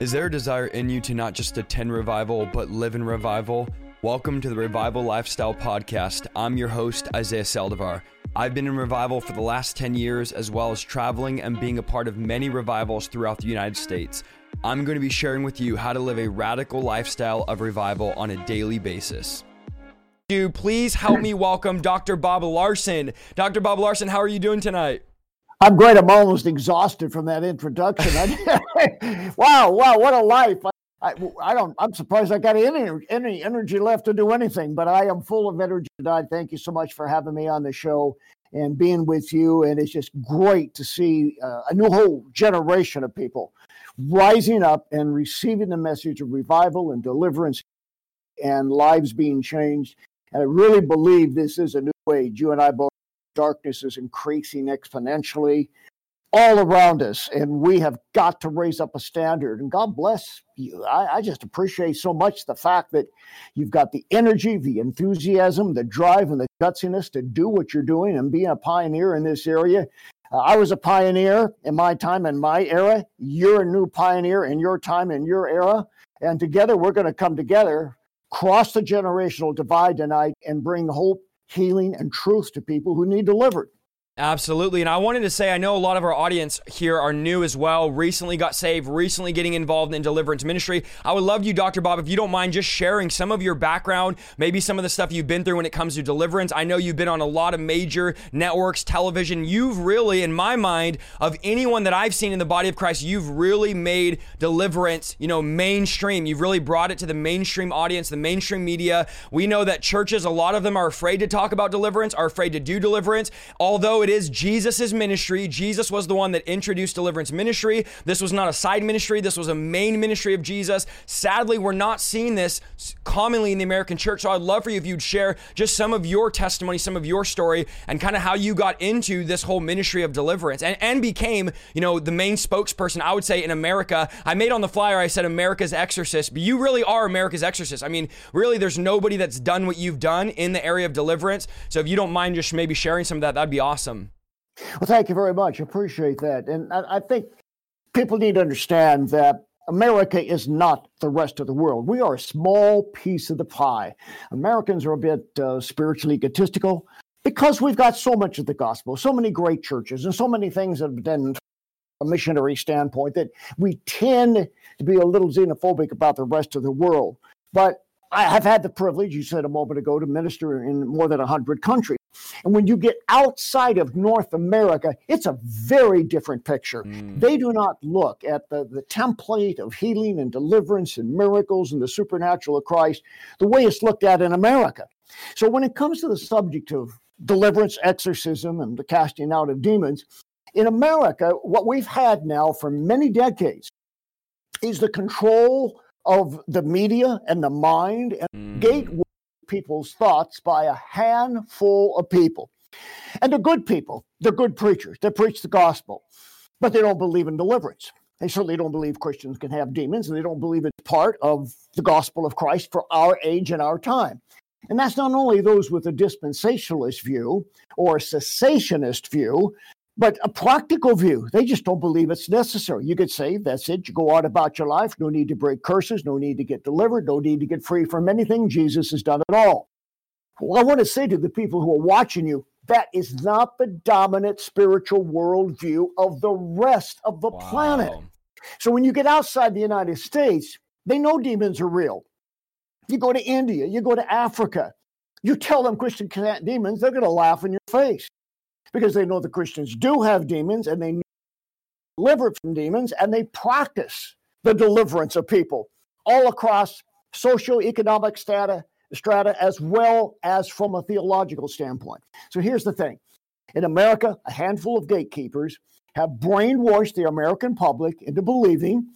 Is there a desire in you to not just attend revival, but live in revival? Welcome to the Revival Lifestyle Podcast. I'm your host, Isaiah Saldivar. I've been in revival for the last 10 years, as well as traveling and being a part of many revivals throughout the United States. I'm going to be sharing with you how to live a radical lifestyle of revival on a daily basis. You please help me welcome Dr. Bob Larson. Dr. Bob Larson, how are you doing tonight? I'm great. I'm almost exhausted from that introduction. wow, wow, what a life! I, I, don't. I'm surprised I got any any energy left to do anything. But I am full of energy tonight. Thank you so much for having me on the show and being with you. And it's just great to see uh, a new whole generation of people rising up and receiving the message of revival and deliverance and lives being changed. And I really believe this is a new age. You and I both darkness is increasing exponentially all around us, and we have got to raise up a standard. And God bless you. I, I, just appreciate so much the fact that you've got the energy, the enthusiasm, the drive, and the gutsiness to do what you're doing and being a pioneer in this area. Uh, I was a pioneer in my time and my era. You're a new pioneer in your time and your era. And together, we're going to come together, cross the generational divide tonight, and bring hope healing, and truth to people who need delivered. Absolutely. And I wanted to say, I know a lot of our audience here are new as well, recently got saved, recently getting involved in deliverance ministry. I would love you, Dr. Bob, if you don't mind just sharing some of your background, maybe some of the stuff you've been through when it comes to deliverance. I know you've been on a lot of major networks, television. You've really, in my mind, of anyone that I've seen in the body of Christ, you've really made deliverance, you know, mainstream. You've really brought it to the mainstream audience, the mainstream media. We know that churches, a lot of them are afraid to talk about deliverance, are afraid to do deliverance, although it is Jesus' ministry. Jesus was the one that introduced deliverance ministry. This was not a side ministry, this was a main ministry of Jesus. Sadly, we're not seeing this commonly in the American church. So I'd love for you if you'd share just some of your testimony, some of your story, and kind of how you got into this whole ministry of deliverance and, and became, you know, the main spokesperson, I would say, in America. I made on the flyer, I said America's exorcist, but you really are America's exorcist. I mean, really, there's nobody that's done what you've done in the area of deliverance. So if you don't mind just maybe sharing some of that, that'd be awesome. Well, thank you very much. Appreciate that. And I, I think people need to understand that America is not the rest of the world. We are a small piece of the pie. Americans are a bit uh, spiritually egotistical because we've got so much of the gospel, so many great churches, and so many things that have been from a missionary standpoint that we tend to be a little xenophobic about the rest of the world. But I have had the privilege, you said a moment ago, to minister in more than 100 countries. And when you get outside of North America, it's a very different picture. Mm. They do not look at the, the template of healing and deliverance and miracles and the supernatural of Christ the way it's looked at in America. So when it comes to the subject of deliverance, exorcism, and the casting out of demons, in America, what we've had now for many decades is the control of the media and the mind and mm. gateway people's thoughts by a handful of people. And they're good people. They're good preachers. They preach the gospel, but they don't believe in deliverance. They certainly don't believe Christians can have demons, and they don't believe it's part of the gospel of Christ for our age and our time. And that's not only those with a dispensationalist view or a cessationist view, but a practical view, they just don't believe it's necessary. You get saved, that's it. You go out about your life. No need to break curses, no need to get delivered, no need to get free from anything. Jesus has done it all. Well, I want to say to the people who are watching you, that is not the dominant spiritual worldview of the rest of the wow. planet. So when you get outside the United States, they know demons are real. You go to India, you go to Africa, you tell them Christian can't demons, they're going to laugh in your face because they know the Christians do have demons and they deliver from demons and they practice the deliverance of people all across socioeconomic strata, strata as well as from a theological standpoint. So here's the thing in America, a handful of gatekeepers have brainwashed the American public into believing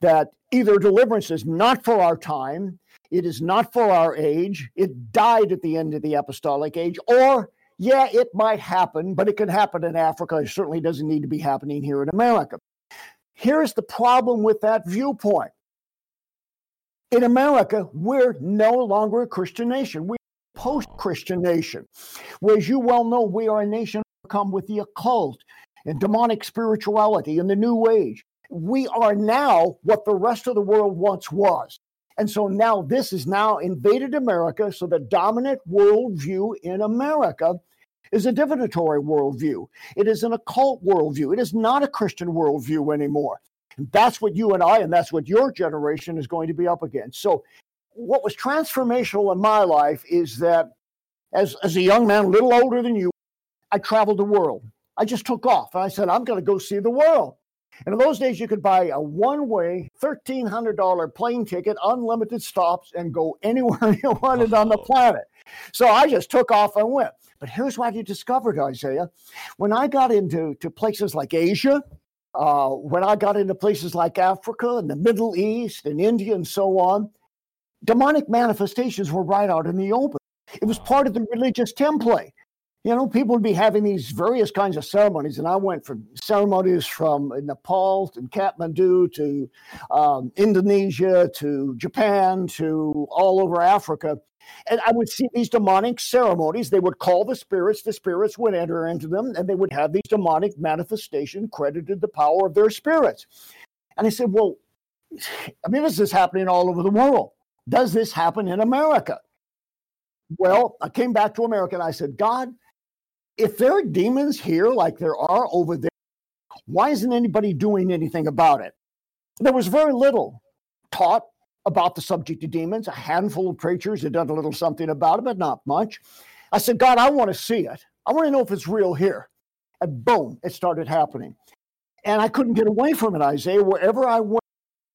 that either deliverance is not for our time, it is not for our age, it died at the end of the apostolic age, or yeah, it might happen, but it could happen in Africa. It certainly doesn't need to be happening here in America. Here's the problem with that viewpoint. In America, we're no longer a Christian nation. We're a post Christian nation. Whereas you well know, we are a nation come with the occult and demonic spirituality and the New Age. We are now what the rest of the world once was. And so now this is now invaded America. So the dominant worldview in America is a divinatory worldview. It is an occult worldview. It is not a Christian worldview anymore. And that's what you and I, and that's what your generation is going to be up against. So, what was transformational in my life is that as, as a young man, a little older than you, I traveled the world. I just took off. And I said, I'm going to go see the world. And in those days, you could buy a one way, $1,300 plane ticket, unlimited stops, and go anywhere you wanted on the planet. So I just took off and went. But here's what you discovered, Isaiah. When I got into to places like Asia, uh, when I got into places like Africa and the Middle East and India and so on, demonic manifestations were right out in the open. It was part of the religious template. You know, people would be having these various kinds of ceremonies, and I went from ceremonies from Nepal and Kathmandu to um, Indonesia to Japan to all over Africa. And I would see these demonic ceremonies. They would call the spirits, the spirits would enter into them, and they would have these demonic manifestation credited the power of their spirits. And I said, Well, I mean, this is happening all over the world. Does this happen in America? Well, I came back to America and I said, God, if there are demons here like there are over there, why isn't anybody doing anything about it? There was very little taught about the subject of demons. A handful of preachers had done a little something about it, but not much. I said, God, I want to see it. I want to know if it's real here. And boom, it started happening. And I couldn't get away from it, Isaiah. Wherever I went,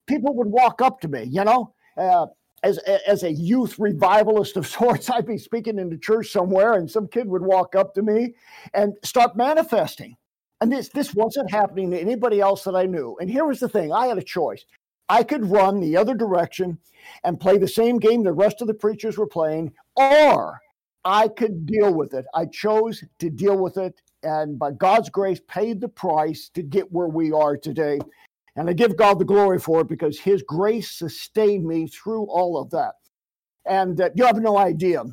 people would walk up to me, you know. Uh, as as a youth revivalist of sorts, I'd be speaking in the church somewhere, and some kid would walk up to me and start manifesting. And this this wasn't happening to anybody else that I knew. And here was the thing: I had a choice. I could run the other direction and play the same game the rest of the preachers were playing, or I could deal with it. I chose to deal with it, and by God's grace, paid the price to get where we are today. And I give God the glory for it because His grace sustained me through all of that. And uh, you have no idea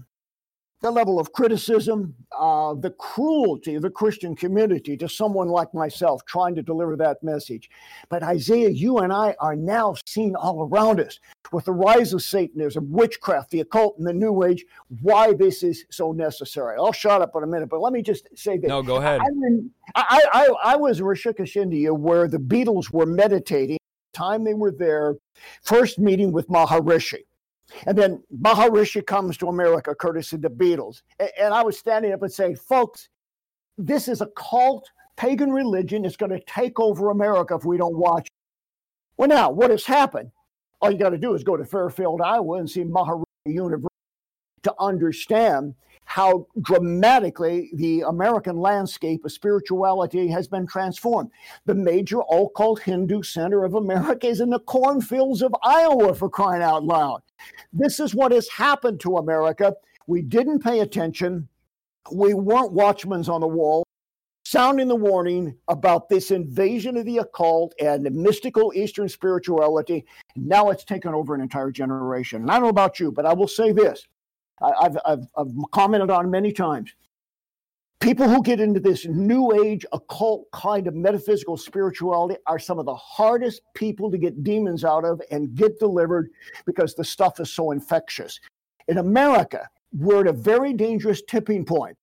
the level of criticism, uh, the cruelty of the Christian community to someone like myself trying to deliver that message. But Isaiah, you and I are now seen all around us with the rise of Satanism, witchcraft, the occult, and the New Age, why this is so necessary. I'll shut up in a minute, but let me just say that. No, go ahead. I, I, I was in Rishikesh, India, where the Beatles were meditating. The time they were there, first meeting with Maharishi. And then Maharishi comes to America, courtesy of the Beatles. And I was standing up and saying, folks, this is a cult, pagan religion. It's going to take over America if we don't watch. Well, now, what has happened? All you got to do is go to Fairfield, Iowa, and see Maharishi University to understand how dramatically the American landscape of spirituality has been transformed. The major occult Hindu center of America is in the cornfields of Iowa, for crying out loud. This is what has happened to America. We didn't pay attention. We weren't watchmen on the wall, sounding the warning about this invasion of the occult and mystical Eastern spirituality. Now it's taken over an entire generation. And I don't know about you, but I will say this I've, I've, I've commented on many times. People who get into this new age occult kind of metaphysical spirituality are some of the hardest people to get demons out of and get delivered because the stuff is so infectious. In America, we're at a very dangerous tipping point.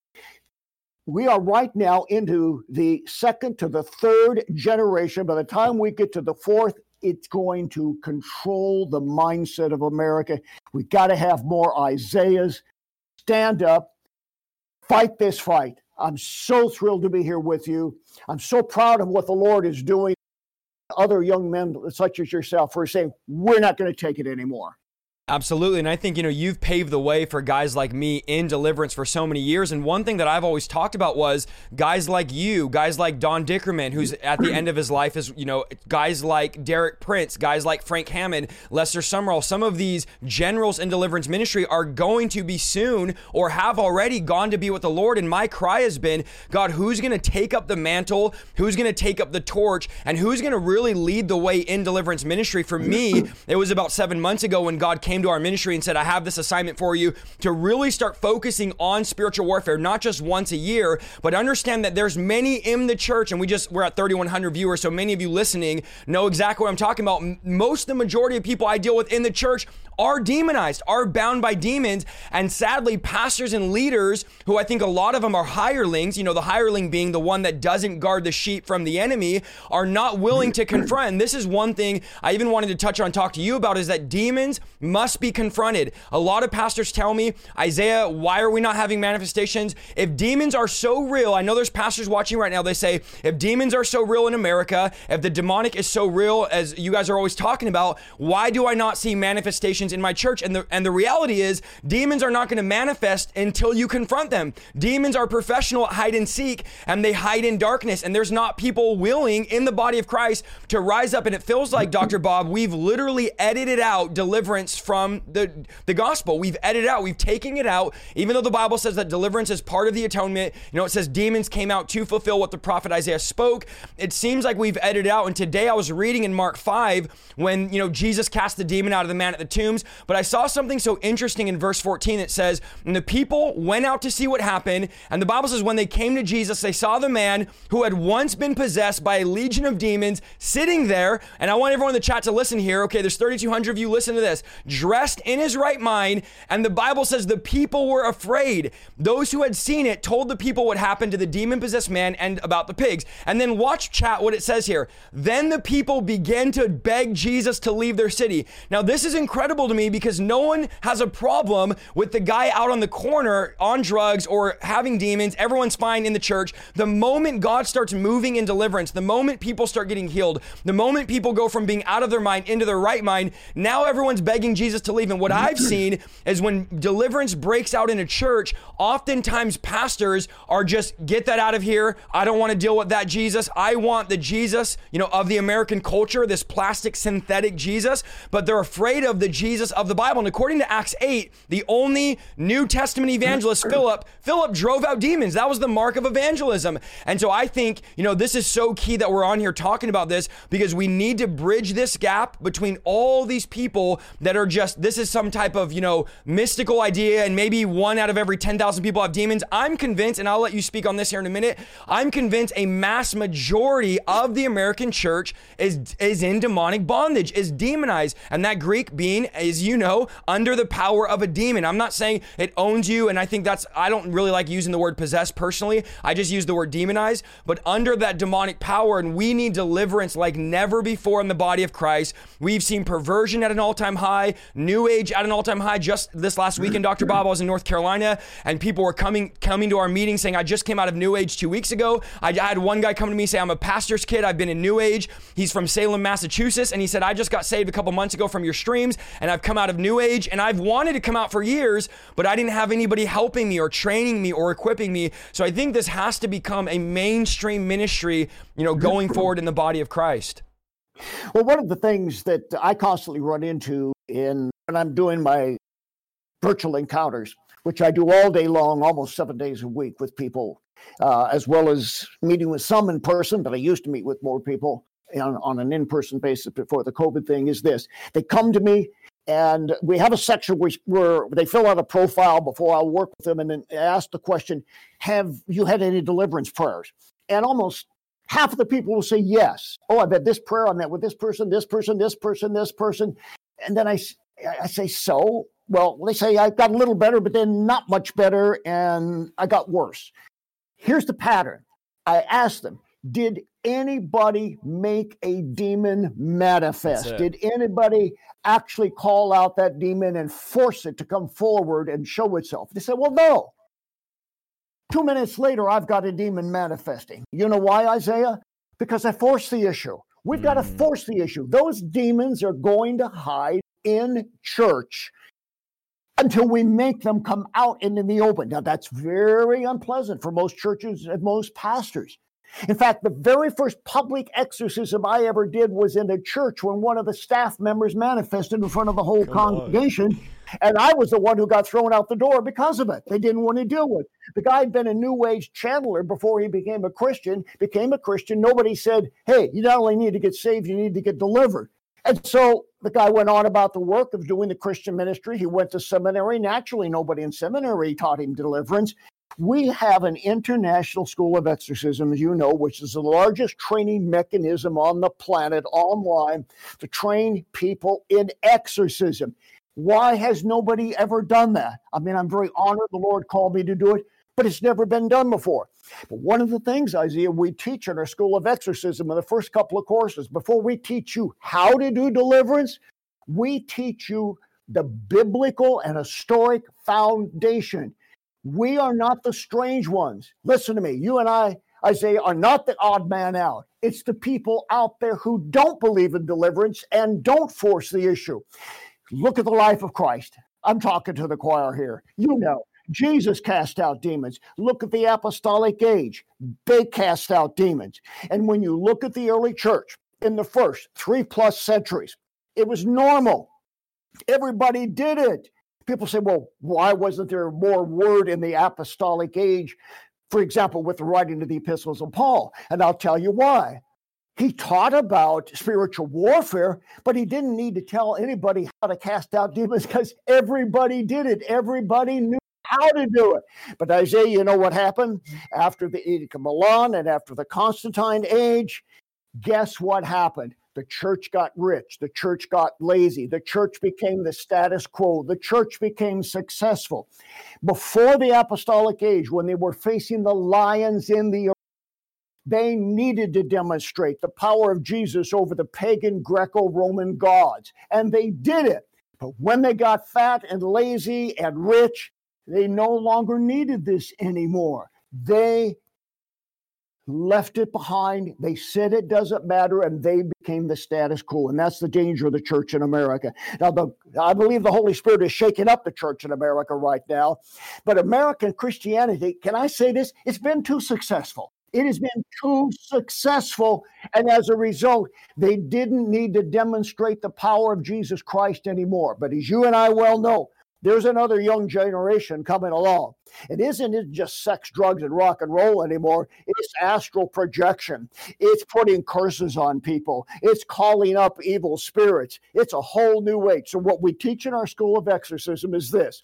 We are right now into the second to the third generation. By the time we get to the fourth, it's going to control the mindset of America. We got to have more Isaiahs. Stand up, fight this fight. I'm so thrilled to be here with you. I'm so proud of what the Lord is doing. Other young men such as yourself who are saying, we're not going to take it anymore. Absolutely. And I think, you know, you've paved the way for guys like me in deliverance for so many years. And one thing that I've always talked about was guys like you, guys like Don Dickerman, who's at the end of his life, is, you know, guys like Derek Prince, guys like Frank Hammond, Lester Sumrall. Some of these generals in deliverance ministry are going to be soon or have already gone to be with the Lord. And my cry has been, God, who's going to take up the mantle? Who's going to take up the torch? And who's going to really lead the way in deliverance ministry? For me, it was about seven months ago when God came came to our ministry and said, I have this assignment for you to really start focusing on spiritual warfare, not just once a year, but understand that there's many in the church. And we just, we're at 3,100 viewers. So many of you listening know exactly what I'm talking about. Most, the majority of people I deal with in the church are demonized, are bound by demons. And sadly, pastors and leaders, who I think a lot of them are hirelings, you know, the hireling being the one that doesn't guard the sheep from the enemy, are not willing to confront. And this is one thing I even wanted to touch on, talk to you about, is that demons must be confronted. A lot of pastors tell me, Isaiah, why are we not having manifestations? If demons are so real, I know there's pastors watching right now, they say, if demons are so real in America, if the demonic is so real as you guys are always talking about, why do I not see manifestations? in my church. And the and the reality is demons are not going to manifest until you confront them. Demons are professional at hide and seek and they hide in darkness. And there's not people willing in the body of Christ to rise up. And it feels like, Dr. Bob, we've literally edited out deliverance from the, the gospel. We've edited out, we've taken it out, even though the Bible says that deliverance is part of the atonement. You know, it says demons came out to fulfill what the prophet Isaiah spoke. It seems like we've edited out. And today I was reading in Mark 5 when, you know, Jesus cast the demon out of the man at the tombs. But I saw something so interesting in verse 14. It says, And the people went out to see what happened. And the Bible says, when they came to Jesus, they saw the man who had once been possessed by a legion of demons sitting there. And I want everyone in the chat to listen here. Okay, there's 3,200 of you. Listen to this. Dressed in his right mind. And the Bible says the people were afraid. Those who had seen it told the people what happened to the demon possessed man and about the pigs. And then watch chat what it says here. Then the people began to beg Jesus to leave their city. Now, this is incredible to me because no one has a problem with the guy out on the corner on drugs or having demons. Everyone's fine in the church. The moment God starts moving in deliverance, the moment people start getting healed, the moment people go from being out of their mind into their right mind, now everyone's begging Jesus to leave. And what I've seen is when deliverance breaks out in a church, oftentimes pastors are just get that out of here. I don't want to deal with that Jesus. I want the Jesus, you know, of the American culture, this plastic synthetic Jesus, but they're afraid of the Jesus Jesus of the Bible. And according to Acts 8, the only New Testament evangelist, Philip, Philip drove out demons. That was the mark of evangelism. And so I think, you know, this is so key that we're on here talking about this because we need to bridge this gap between all these people that are just, this is some type of, you know, mystical idea and maybe one out of every 10,000 people have demons. I'm convinced, and I'll let you speak on this here in a minute, I'm convinced a mass majority of the American church is, is in demonic bondage, is demonized. And that Greek being is, you know, under the power of a demon. I'm not saying it owns you, and I think that's, I don't really like using the word possessed personally. I just use the word demonized, but under that demonic power, and we need deliverance like never before in the body of Christ. We've seen perversion at an all time high, new age at an all time high. Just this last weekend, Dr. Bob, I was in North Carolina, and people were coming coming to our meeting saying, I just came out of new age two weeks ago. I, I had one guy come to me say, I'm a pastor's kid. I've been in new age. He's from Salem, Massachusetts, and he said, I just got saved a couple months ago from your streams, and I've come out of New Age and I've wanted to come out for years, but I didn't have anybody helping me or training me or equipping me. So I think this has to become a mainstream ministry, you know, going forward in the body of Christ. Well, one of the things that I constantly run into in when I'm doing my virtual encounters, which I do all day long, almost seven days a week with people, uh, as well as meeting with some in person, but I used to meet with more people on, on an in person basis before the COVID thing, is this. They come to me and we have a section where, where they fill out a profile before I'll work with them and then ask the question, Have you had any deliverance prayers? And almost half of the people will say yes. Oh, I've had this prayer. I met with this person, this person, this person, this person. And then I, I say, So? Well, they say I got a little better, but then not much better, and I got worse. Here's the pattern I ask them, Did anybody make a demon manifest? Did anybody actually call out that demon and force it to come forward and show itself? They said, well, no. Two minutes later, I've got a demon manifesting. You know why, Isaiah? Because I forced the issue. We've mm. got to force the issue. Those demons are going to hide in church until we make them come out into the open. Now, that's very unpleasant for most churches and most pastors. In fact, the very first public exorcism I ever did was in a church when one of the staff members manifested in front of the whole Come congregation. On. And I was the one who got thrown out the door because of it. They didn't want to deal with it. The guy had been a New Age channeler before he became a Christian, became a Christian. Nobody said, hey, you not only need to get saved, you need to get delivered. And so the guy went on about the work of doing the Christian ministry. He went to seminary. Naturally, nobody in seminary taught him deliverance. We have an international school of exorcism, as you know, which is the largest training mechanism on the planet online to train people in exorcism. Why has nobody ever done that? I mean, I'm very honored the Lord called me to do it, but it's never been done before. But one of the things, Isaiah, we teach in our School of Exorcism in the first couple of courses, before we teach you how to do deliverance, we teach you the biblical and historic foundation. We are not the strange ones. Listen to me. You and I, Isaiah, are not the odd man out. It's the people out there who don't believe in deliverance and don't force the issue. Look at the life of Christ. I'm talking to the choir here. You know, Jesus cast out demons. Look at the apostolic age. They cast out demons. And when you look at the early church in the first three plus centuries, it was normal. Everybody did it. People say, well, why wasn't there more word in the apostolic age? For example, with the writing of the epistles of Paul. And I'll tell you why. He taught about spiritual warfare, but he didn't need to tell anybody how to cast out demons because everybody did it. Everybody knew how to do it. But Isaiah, you know what happened after the Edict of Milan and after the Constantine age? Guess what happened? The church got rich. The church got lazy. The church became the status quo. The church became successful. Before the apostolic age, when they were facing the lions in the they needed to demonstrate the power of Jesus over the pagan Greco Roman gods, and they did it. But when they got fat and lazy and rich, they no longer needed this anymore. They left it behind. They said it doesn't matter, and they became the status quo. And that's the danger of the church in America. Now, the, I believe the Holy Spirit is shaking up the church in America right now. But American Christianity, can I say this? It's been too successful. It has been too successful. And as a result, they didn't need to demonstrate the power of Jesus Christ anymore. But as you and I well know, there's another young generation coming along. It isn't it just sex, drugs, and rock and roll anymore. It's astral projection. It's putting curses on people. It's calling up evil spirits. It's a whole new age. So, what we teach in our school of exorcism is this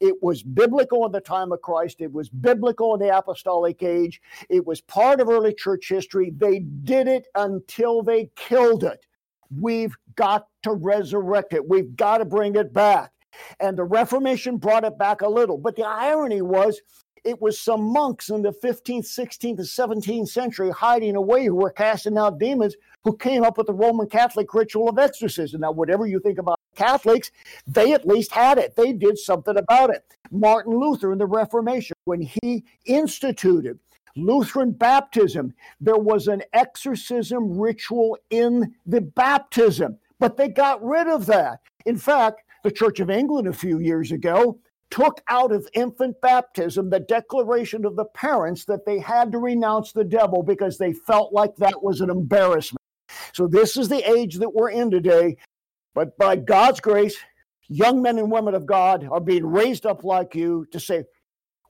it was biblical in the time of Christ. It was biblical in the apostolic age. It was part of early church history. They did it until they killed it. We've got to resurrect it. We've got to bring it back. And the Reformation brought it back a little. But the irony was, it was some monks in the 15th, 16th, and 17th century hiding away who were casting out demons who came up with the Roman Catholic ritual of exorcism. Now, whatever you think about Catholics, they at least had it. They did something about it. Martin Luther in the Reformation, when he instituted Lutheran baptism, there was an exorcism ritual in the baptism, but they got rid of that. In fact, the Church of England a few years ago took out of infant baptism the declaration of the parents that they had to renounce the devil because they felt like that was an embarrassment. So, this is the age that we're in today. But by God's grace, young men and women of God are being raised up like you to say,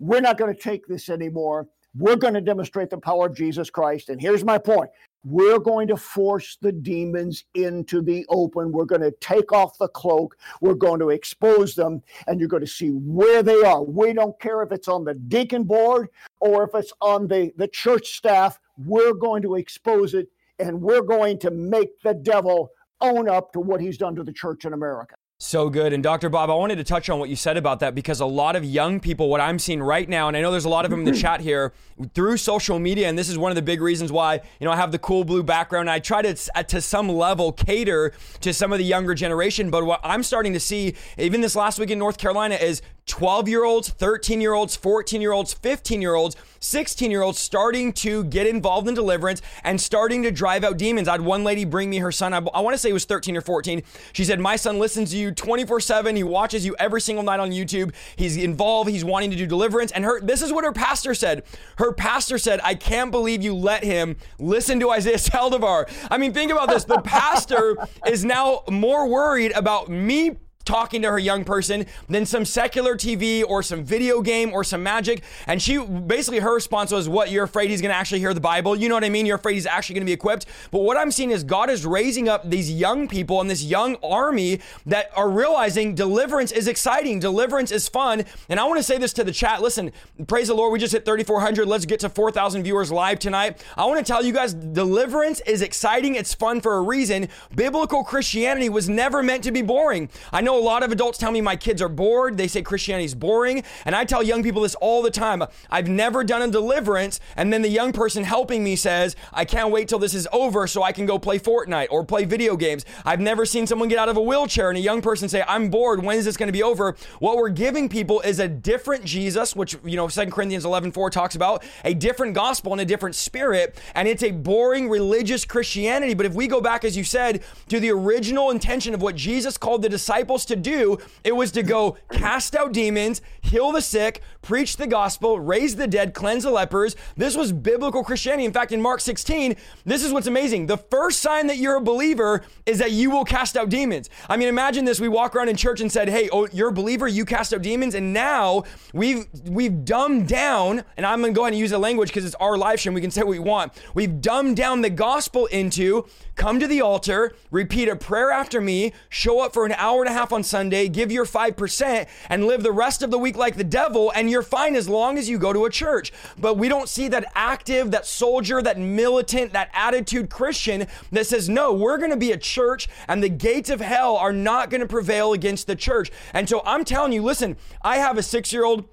we're not going to take this anymore. We're going to demonstrate the power of Jesus Christ. And here's my point we're going to force the demons into the open. We're going to take off the cloak. We're going to expose them, and you're going to see where they are. We don't care if it's on the deacon board or if it's on the, the church staff. We're going to expose it, and we're going to make the devil own up to what he's done to the church in America. So good. And Dr. Bob, I wanted to touch on what you said about that because a lot of young people, what I'm seeing right now, and I know there's a lot of them in the chat here through social media, and this is one of the big reasons why, you know, I have the cool blue background. I try to, to some level, cater to some of the younger generation. But what I'm starting to see, even this last week in North Carolina, is 12 year olds, 13 year olds, 14 year olds, 15 year olds, 16 year olds starting to get involved in deliverance and starting to drive out demons. I had one lady bring me her son. I, I want to say it was 13 or 14. She said, My son listens to you 24 7. He watches you every single night on YouTube. He's involved. He's wanting to do deliverance. And her, this is what her pastor said. Her pastor said, I can't believe you let him listen to Isaiah Saldivar. I mean, think about this. The pastor is now more worried about me talking to her young person than some secular TV or some video game or some magic. And she basically her response was, What, you're afraid he's to actually hear the Bible? You know what I mean? You're afraid he's actually to be equipped. But what I'm seeing is God is raising up these young people and this young army that are realizing deliverance is exciting, deliverance is fun. And I want to say this to the chat. Listen, praise the Lord, we just hit 3,400. Let's get to 4,000 viewers live tonight. I want to tell you guys, deliverance is exciting, it's fun for a reason. Biblical Christianity was never meant to be boring. I know a lot of adults tell me my kids are bored. They say Christianity is boring. And I tell young people this all the time. I've never done a deliverance. And then the young person helping me says, I can't wait till this is over so I can go play Fortnite or play video games. I've never seen someone get out of a wheelchair and a young person say, I'm bored. When is this going to be over? What we're giving people is a different Jesus, which, you know, 2 Corinthians 11 4 talks about, a different gospel and a different spirit. And it's a boring religious Christianity. But if we go back, as you said, to the original intention of what Jesus called the disciples to do, it was to go cast out demons, heal the sick, preach the gospel, raise the dead, cleanse the lepers. This was biblical Christianity. In fact, in Mark 16, this is what's amazing. The first sign that you're a believer is that you will cast out demons. I mean, imagine this. We walk around in church and said, Hey, oh, you're a believer, you cast out demons. And now we've we've dumbed down, and I'm gonna go ahead and use the language because it's our live stream. We can say what we want. We've dumbed down the gospel into come to the altar, repeat a prayer after me, show up for an hour and a half on Sunday, give your 5%, and live the rest of the week like the devil, and you're fine as long as you go to a church. But we don't see that active, that soldier, that militant, that attitude Christian that says, no, we're going to be a church, and the gates of hell are not going to prevail against the church. And so I'm telling you, listen, I have a six year old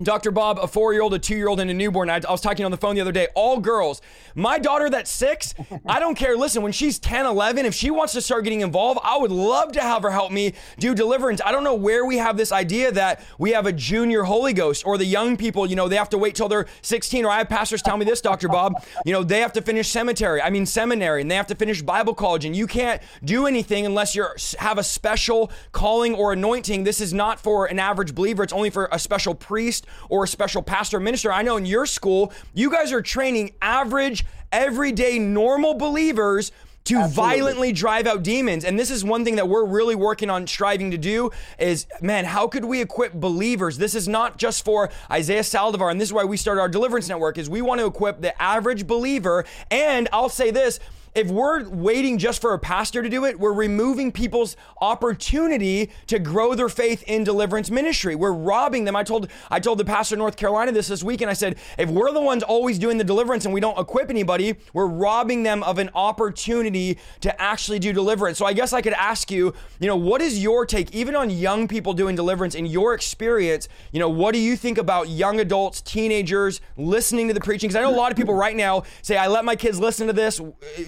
Dr. Bob, a four year old, a two year old, and a newborn. I, I, was talking on the phone the other day, all girls. My daughter, that's six, I don't care. Listen, when she's 10, 11, if she wants to start getting involved, I would love to have her help me do deliverance. I don't know where we have this idea that we have a junior Holy Ghost or the young people, you know, they have to wait till they're 16. Or I have pastors tell me this, Dr. Bob, you know, they have to finish cemetery, I mean, seminary, and they have to finish Bible college, and you can't do anything unless you have a special calling or anointing. This is not for an average believer, it's only for a special priest or a special pastor or minister. I know in your school, you guys are training average, everyday, normal believers to Absolutely. violently drive out demons. And this is one thing that we're really working on striving to do is, man, how could we equip believers? This is not just for Isaiah Saldivar, and this is why we started our deliverance network, is we want to equip the average believer. And I'll say this, if we're waiting just for a pastor to do it, we're removing people's opportunity to grow their faith in deliverance ministry. We're robbing them. I told I told the pastor in North Carolina this this week, and I said, if we're the ones always doing the deliverance and we don't equip anybody, we're robbing them of an opportunity to actually do deliverance. So I guess I could ask you, you know, what is your take, even on young people doing deliverance in your experience? You know, what do you think about young adults, teenagers listening to the preaching? Because I know a lot of people right now say, I let my kids listen to this.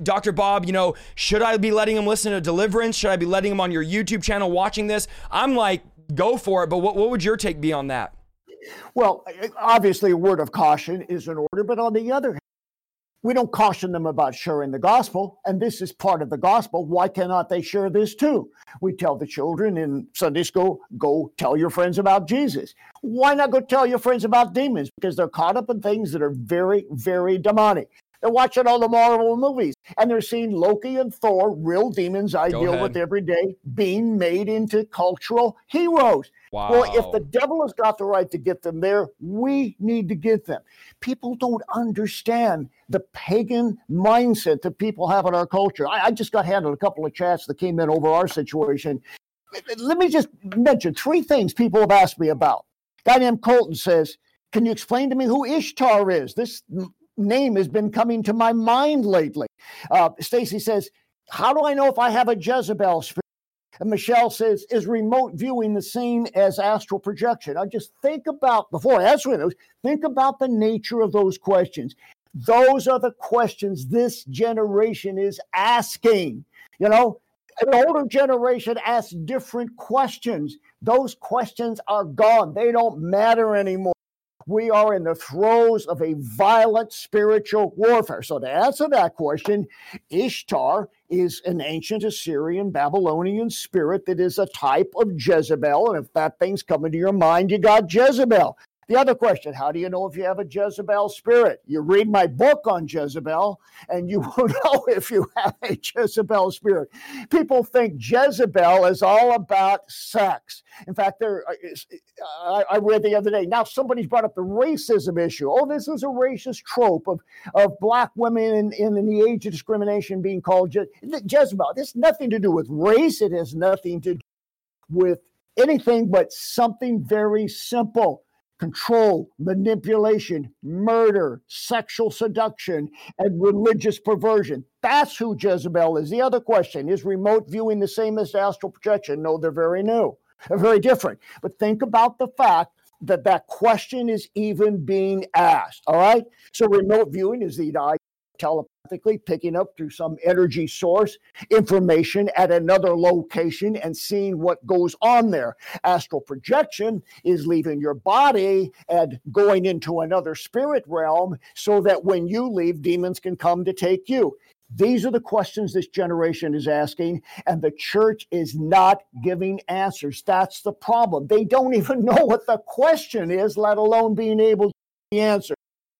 Dr. Bob, you know, should I be letting him listen to Deliverance? Should I be letting him on your YouTube channel watching this? I'm like, go for it. But what, what would your take be on that? Well, obviously, a word of caution is in order. But on the other hand, we don't caution them about sharing the gospel, and this is part of the gospel. Why cannot they share this too? We tell the children in Sunday school, go tell your friends about Jesus. Why not go tell your friends about demons? Because they're caught up in things that are very, very demonic. They're watching all the Marvel movies and they're seeing Loki and Thor, real demons I Go deal ahead. with every day, being made into cultural heroes. Wow. Well, if the devil has got the right to get them there, we need to get them. People don't understand the pagan mindset that people have in our culture. I, I just got handed a couple of chats that came in over our situation. Let me just mention three things people have asked me about. A guy named Colton says, Can you explain to me who Ishtar is? This name has been coming to my mind lately. Uh, Stacy says, How do I know if I have a Jezebel spirit? And Michelle says, Is remote viewing the same as astral projection? I just think about, before answering those, think about the nature of those questions. Those are the questions this generation is asking. You know, an older generation asks different questions. Those questions are gone. They don't matter anymore we are in the throes of a violent spiritual warfare. So, to answer that question, Ishtar is an ancient Assyrian Babylonian spirit that is a type of Jezebel. And if that thing's coming to your mind, you got Jezebel. The other question How do you know if you have a Jezebel spirit? You read my book on Jezebel, and you will know if you have a Jezebel spirit. People think Jezebel is all about sex. In fact, there, uh, I read the other day. Now somebody's brought up the racism issue. Oh, this is a racist trope of, of black women in, in the age of discrimination being called Je- Jezebel. This has nothing to do with race. It has nothing to do with anything but something very simple control, manipulation, murder, sexual seduction, and religious perversion. That's who Jezebel is. The other question is remote viewing the same as astral projection? No, they're very new, they're very different. But think about the fact that that question is even being asked. All right. So remote viewing is the telepathically picking up through some energy source information at another location and seeing what goes on there. Astral projection is leaving your body and going into another spirit realm so that when you leave, demons can come to take you. These are the questions this generation is asking, and the church is not giving answers. That's the problem. They don't even know what the question is, let alone being able to answer.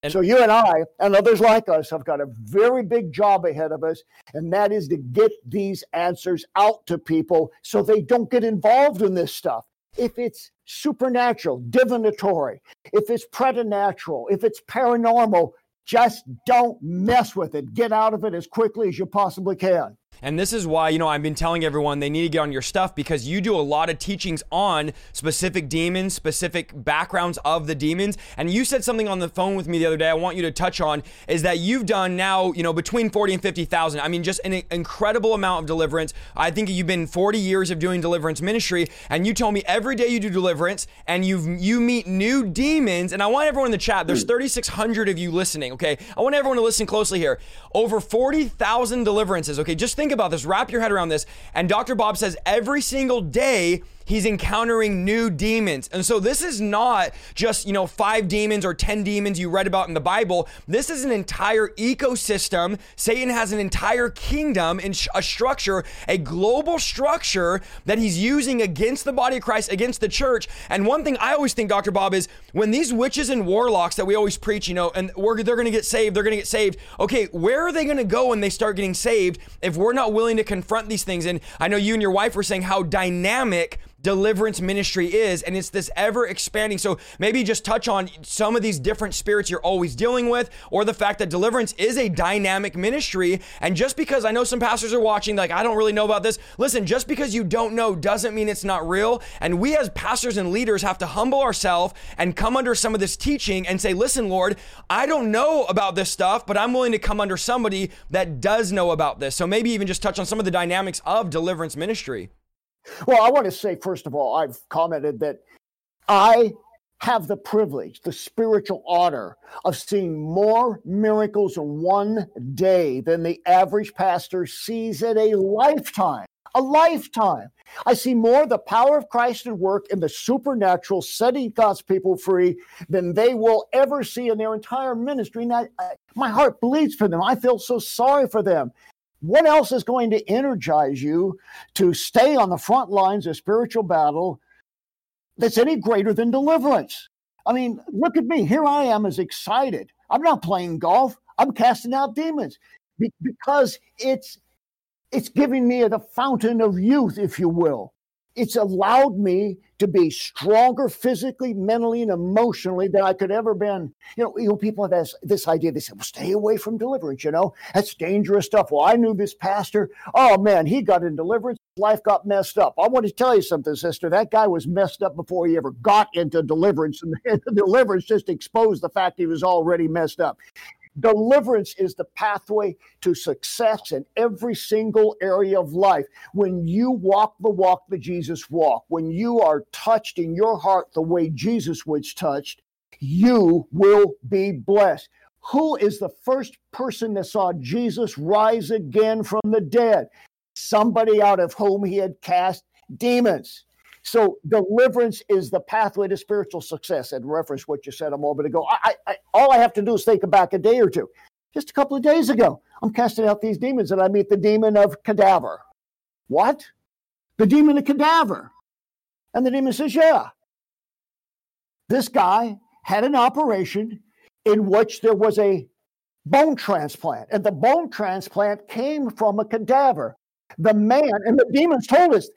And so you and I and others like us have got a very big job ahead of us, and that is to get these answers out to people so they don't get involved in this stuff. If it's supernatural, divinatory, if it's preternatural, if it's paranormal, just don't mess with it. Get out of it as quickly as you possibly can. And this is why, you know, I've been telling everyone they need to get on your stuff because you do a lot of teachings on specific demons, specific backgrounds of the demons. And you said something on the phone with me the other day I want you to touch on is that you've done now, you know, between 40 and 50,000. I mean, just an incredible amount of deliverance. I think you've been 40 years of doing deliverance ministry and you told me every day you do deliverance and you you meet new demons and I want everyone in the chat, there's hmm. 3600 of you listening, okay? I want everyone to listen closely here. Over 40,000 deliverances, okay? Just think think about this, wrap your head around this. And Dr. Bob says every single day he's encountering new demons. And so this is not just, you know, five demons or 10 demons you read about in the Bible. This is an entire ecosystem. Satan has an entire kingdom and a structure, a global structure that he's using against the body of Christ, against the church. And one thing I always think, Dr. Bob, is when these witches and warlocks that we always preach, you know, and they're going to get saved, they're going to get saved. Okay, where are they going to go when they start getting saved if we're not willing to confront these things? And I know you and your wife were saying how dynamic deliverance ministry is. And it's this ever expanding. So maybe just touch on some of these different spirits you're always dealing with, or the fact that deliverance is a dynamic ministry. And just because I know some pastors are watching, like, I don't really know about this, listen, just because you don't know doesn't mean it's not real. And we as pastors and leaders have to humble ourselves and come under some of this teaching and say, listen, Lord, I don't know about this stuff, but I'm willing to come under somebody that does know about this. So maybe even just touch on some of the dynamics of deliverance ministry. Well, I want to say, first of all, I've commented that I have the privilege, the spiritual honor of seeing more miracles in one day than the average pastor sees in a lifetime. A lifetime. I see more of the power of Christ at work in the supernatural, setting God's people free than they will ever see in their entire ministry. And I, I, my heart bleeds for them. I feel so sorry for them. What else is going to energize you to stay on the front lines of spiritual battle that's any greater than deliverance? I mean, look at me. Here I am as excited. I'm not playing golf. I'm casting out demons because it's it's giving me the fountain of youth, if you will it's allowed me to be stronger physically, mentally, and emotionally than I could ever been. You know, you know, people have this, this idea. They say, "Well, stay away from deliverance." You know, that's dangerous stuff. Well, I knew this pastor. Oh man, he got in deliverance. Life got messed up. I want to tell you something, sister. That guy was messed up before he ever got into deliverance, and deliverance just exposed the fact he was already messed up. Deliverance is the pathway to success in every single area of life. When you walk the walk that Jesus walked, when you are touched in your heart the way Jesus was touched, you will be blessed. Who is the first person that saw Jesus rise again from the dead? Somebody out of whom he had cast demons. So deliverance is the pathway to spiritual success. And reference what you said a moment ago. I, I, all I have to do is think back a day or two. Just a couple of days ago, I'm casting out these demons, and I meet the demon of cadaver. What? The demon of cadaver. And the demon says, Yeah. This guy had an operation in which there was a bone transplant, and the bone transplant came from a cadaver. The man and the demons told us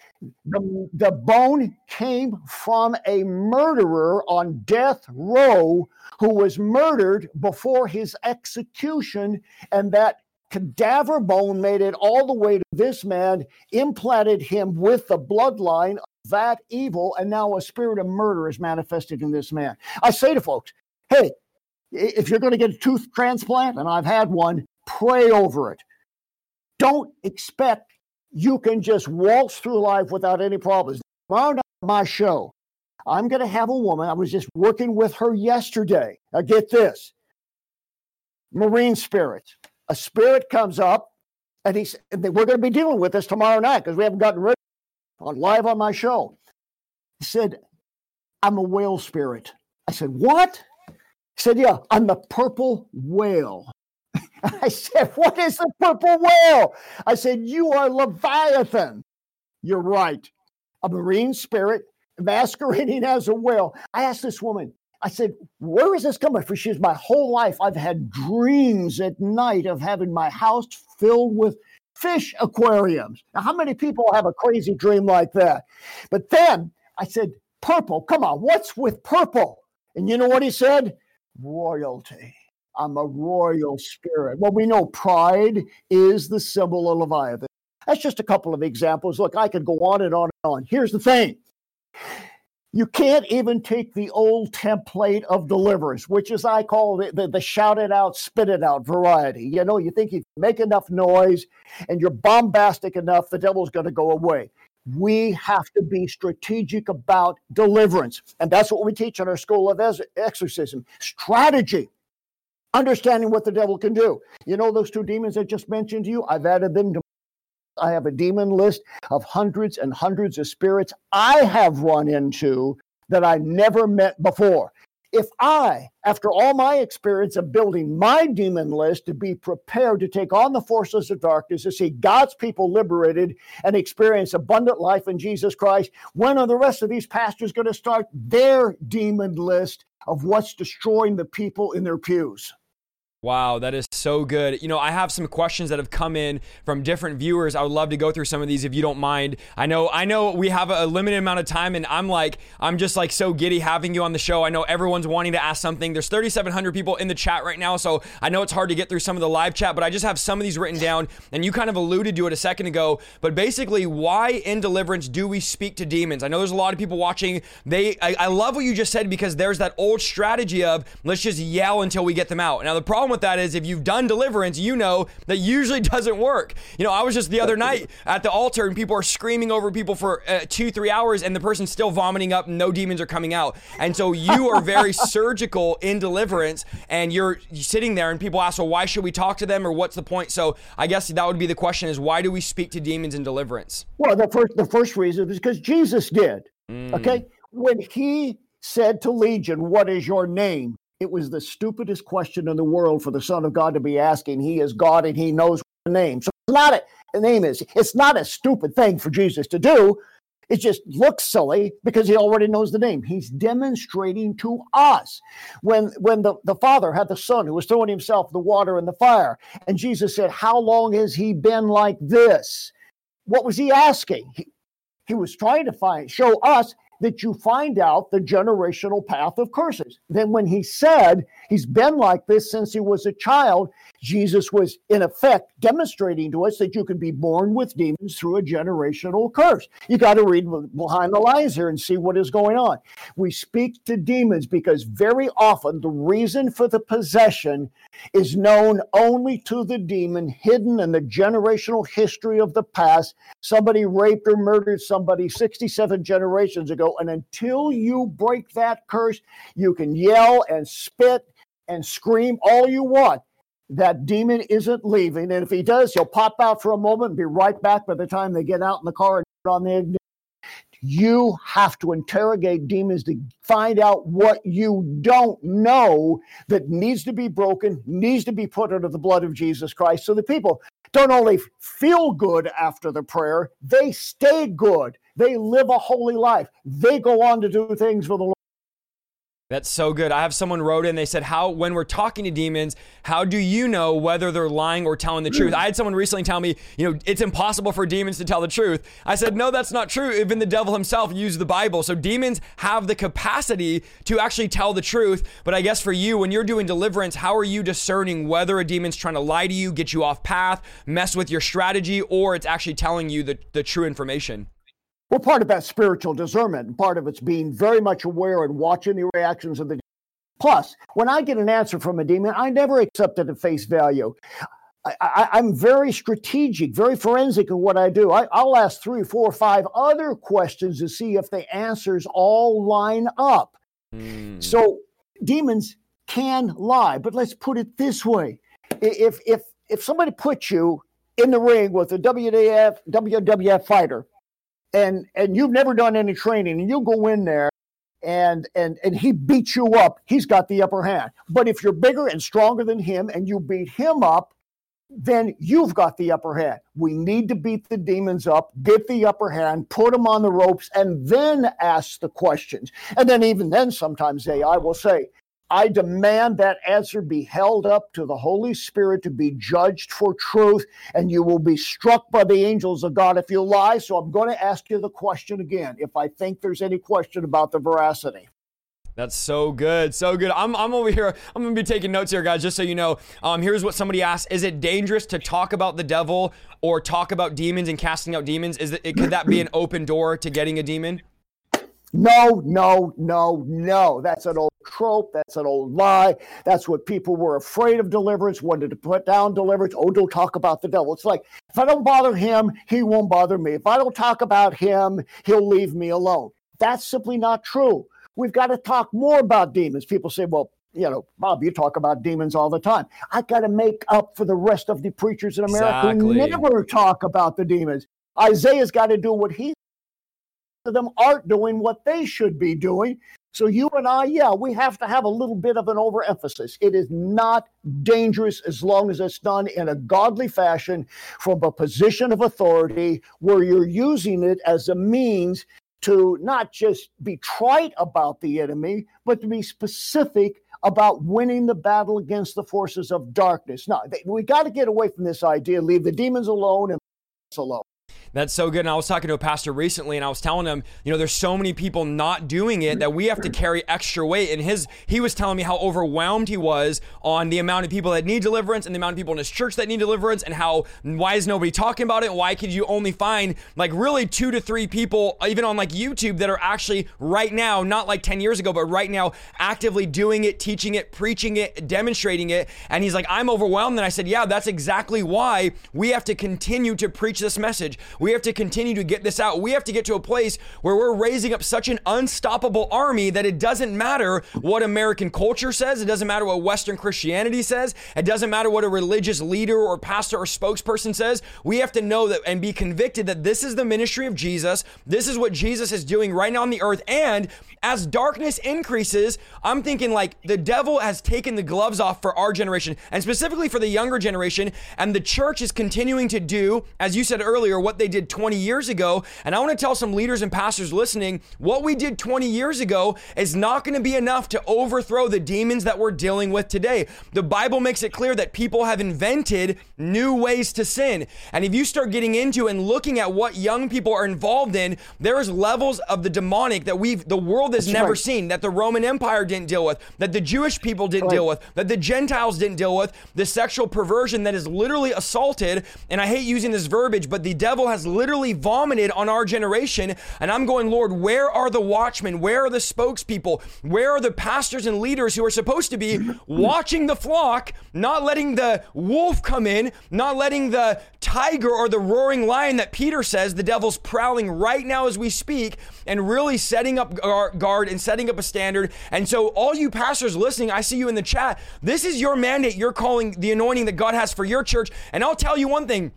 the, the bone came from a murderer on death row who was murdered before his execution, and that cadaver bone made it all the way to this man, implanted him with the bloodline of that evil, and now a spirit of murder is manifested in this man. I say to folks, hey, if you're going to get a tooth transplant, and I've had one, pray over it. Don't expect you can just waltz through life without any problems. Tomorrow night, my show, I'm going to have a woman. I was just working with her yesterday. Now, get this marine spirit. A spirit comes up, and he's, we're going to be dealing with this tomorrow night because we haven't gotten rid on live on my show. He said, I'm a whale spirit. I said, What? He said, Yeah, I'm the purple whale. I said, What is the purple whale? I said, You are Leviathan. You're right. A marine spirit masquerading as a whale. I asked this woman, I said, Where is this coming from? She says, My whole life I've had dreams at night of having my house filled with fish aquariums. Now, how many people have a crazy dream like that? But then I said, Purple, come on, what's with purple? And you know what he said? Royalty. I'm a royal spirit. Well, we know pride is the symbol of Leviathan. That's just a couple of examples. Look, I could go on and on and on. Here's the thing you can't even take the old template of deliverance, which is I call it the, the shout it out, spit it out variety. You know, you think you make enough noise and you're bombastic enough, the devil's going to go away. We have to be strategic about deliverance. And that's what we teach in our school of exorcism strategy understanding what the devil can do. You know, those two demons I just mentioned to you, I've added them to. I have a demon list of hundreds and hundreds of spirits I have run into that I never met before. If I, after all my experience of building my demon list to be prepared to take on the forces of darkness, to see God's people liberated and experience abundant life in Jesus Christ, when are the rest of these pastors going to start their demon list of what's destroying the people in their pews? Wow, that is so good. You know, I have some questions that have come in from different viewers. I would love to go through some of these if you don't mind. I know I know we have a limited amount of time and I'm like I'm just like so giddy having you on the show. I know everyone's wanting to ask something. There's 3700 people in the chat right now, so I know it's hard to get through some of the live chat, but I just have some of these written down and you kind of alluded to it a second ago, but basically why in deliverance do we speak to demons? I know there's a lot of people watching. They I, I love what you just said because there's that old strategy of let's just yell until we get them out. Now the problem problem with that is if you've done deliverance, you know that usually doesn't work. You know, I was just the other night at the altar and people are screaming over people for uh, two, three hours and the person's still vomiting up and no demons are coming out. And so you are very surgical in deliverance and you're sitting there and people ask, well, why should we talk to them or what's the point? So I guess that would be the question is why do we speak to demons in deliverance? Well, the first, the first reason is because Jesus did. Mm. Okay. When he said to Legion, What is your name? It was the stupidest question in the world for the Son of God to be asking. He is God and he knows the name. So it's not a, the name is. It's not a stupid thing for Jesus to do. It just looks silly because he already knows the name. He's demonstrating to us. When when the, the father had the son who was throwing himself the water and the fire, and Jesus said, How long has he been like this? What was he asking? He, he was trying to find show us that you find out the generational path of curses. Then, when he said he's been like this since he was a child, Jesus was, in effect, demonstrating to us that you can be born with demons through a generational curse. You got to read behind the lines here and see what is going on. We speak to demons because very often the reason for the possession is known only to the demon, hidden in the generational history of the past. Somebody raped or murdered somebody 67 generations ago. And until you break that curse, you can yell and spit and scream all you want that demon isn't leaving. And if he does, he'll pop out for a moment and be right back by the time they get out in the car and on the ignition. You have to interrogate demons to find out what you don't know that needs to be broken, needs to be put under the blood of Jesus Christ. So the people don't only feel good after the prayer, they stay good. They live a holy life. They go on to do things for the Lord. That's so good. I have someone wrote in, they said, How, when we're talking to demons, how do you know whether they're lying or telling the truth? Mm. I had someone recently tell me, you know, it's impossible for demons to tell the truth. I said, No, that's not true. Even the devil himself used the Bible. So demons have the capacity to actually tell the truth. But I guess for you, when you're doing deliverance, how are you discerning whether a demon's trying to lie to you, get you off path, mess with your strategy, or it's actually telling you the, the true information? Well, part of that spiritual discernment, part of it's being very much aware and watching the reactions of the. Plus, when I get an answer from a demon, I never accept it at face value. I, am very strategic, very forensic in what I do. I, will ask three, four, five other questions to see if the answers all line up. Mm. So demons can lie, but let's put it this way: if if if somebody puts you in the ring with a WWF WWF fighter and and you've never done any training and you go in there and and and he beats you up he's got the upper hand. But if you're bigger and stronger than him and you beat him up then you've got the upper hand. We need to beat the demons up get the upper hand put them on the ropes and then ask the questions. And then even then sometimes ai will say I demand that answer be held up to the Holy Spirit to be judged for truth, and you will be struck by the angels of God if you lie. So I'm going to ask you the question again if I think there's any question about the veracity. That's so good, so good. I'm, I'm over here. I'm gonna be taking notes here, guys. Just so you know, um, here's what somebody asked: Is it dangerous to talk about the devil or talk about demons and casting out demons? Is it could that be an open door to getting a demon? No, no, no, no. That's an old trope. That's an old lie. That's what people were afraid of deliverance, wanted to put down deliverance. Oh, don't talk about the devil. It's like, if I don't bother him, he won't bother me. If I don't talk about him, he'll leave me alone. That's simply not true. We've got to talk more about demons. People say, well, you know, Bob, you talk about demons all the time. I got to make up for the rest of the preachers in America exactly. who never talk about the demons. Isaiah's got to do what he of them aren't doing what they should be doing. So you and I, yeah, we have to have a little bit of an overemphasis. It is not dangerous as long as it's done in a godly fashion from a position of authority where you're using it as a means to not just be trite about the enemy, but to be specific about winning the battle against the forces of darkness. Now, we got to get away from this idea, leave the demons alone and alone. That's so good. And I was talking to a pastor recently and I was telling him, you know, there's so many people not doing it that we have to carry extra weight. And his he was telling me how overwhelmed he was on the amount of people that need deliverance and the amount of people in his church that need deliverance and how why is nobody talking about it? Why could you only find like really two to three people even on like YouTube that are actually right now, not like 10 years ago, but right now actively doing it, teaching it, preaching it, demonstrating it. And he's like, I'm overwhelmed. And I said, Yeah, that's exactly why we have to continue to preach this message. We have to continue to get this out. We have to get to a place where we're raising up such an unstoppable army that it doesn't matter what American culture says. It doesn't matter what Western Christianity says. It doesn't matter what a religious leader or pastor or spokesperson says. We have to know that and be convicted that this is the ministry of Jesus. This is what Jesus is doing right now on the earth. And as darkness increases, I'm thinking like the devil has taken the gloves off for our generation and specifically for the younger generation. And the church is continuing to do, as you said earlier, what they they did 20 years ago. And I want to tell some leaders and pastors listening what we did 20 years ago is not going to be enough to overthrow the demons that we're dealing with today. The Bible makes it clear that people have invented new ways to sin. And if you start getting into and looking at what young people are involved in, there's levels of the demonic that we've the world has That's never right. seen, that the Roman Empire didn't deal with, that the Jewish people didn't right. deal with, that the Gentiles didn't deal with, the sexual perversion that is literally assaulted. And I hate using this verbiage, but the devil has has literally vomited on our generation. And I'm going, Lord, where are the watchmen? Where are the spokespeople? Where are the pastors and leaders who are supposed to be watching the flock, not letting the wolf come in, not letting the tiger or the roaring lion that Peter says the devil's prowling right now as we speak, and really setting up guard and setting up a standard. And so, all you pastors listening, I see you in the chat. This is your mandate. You're calling the anointing that God has for your church. And I'll tell you one thing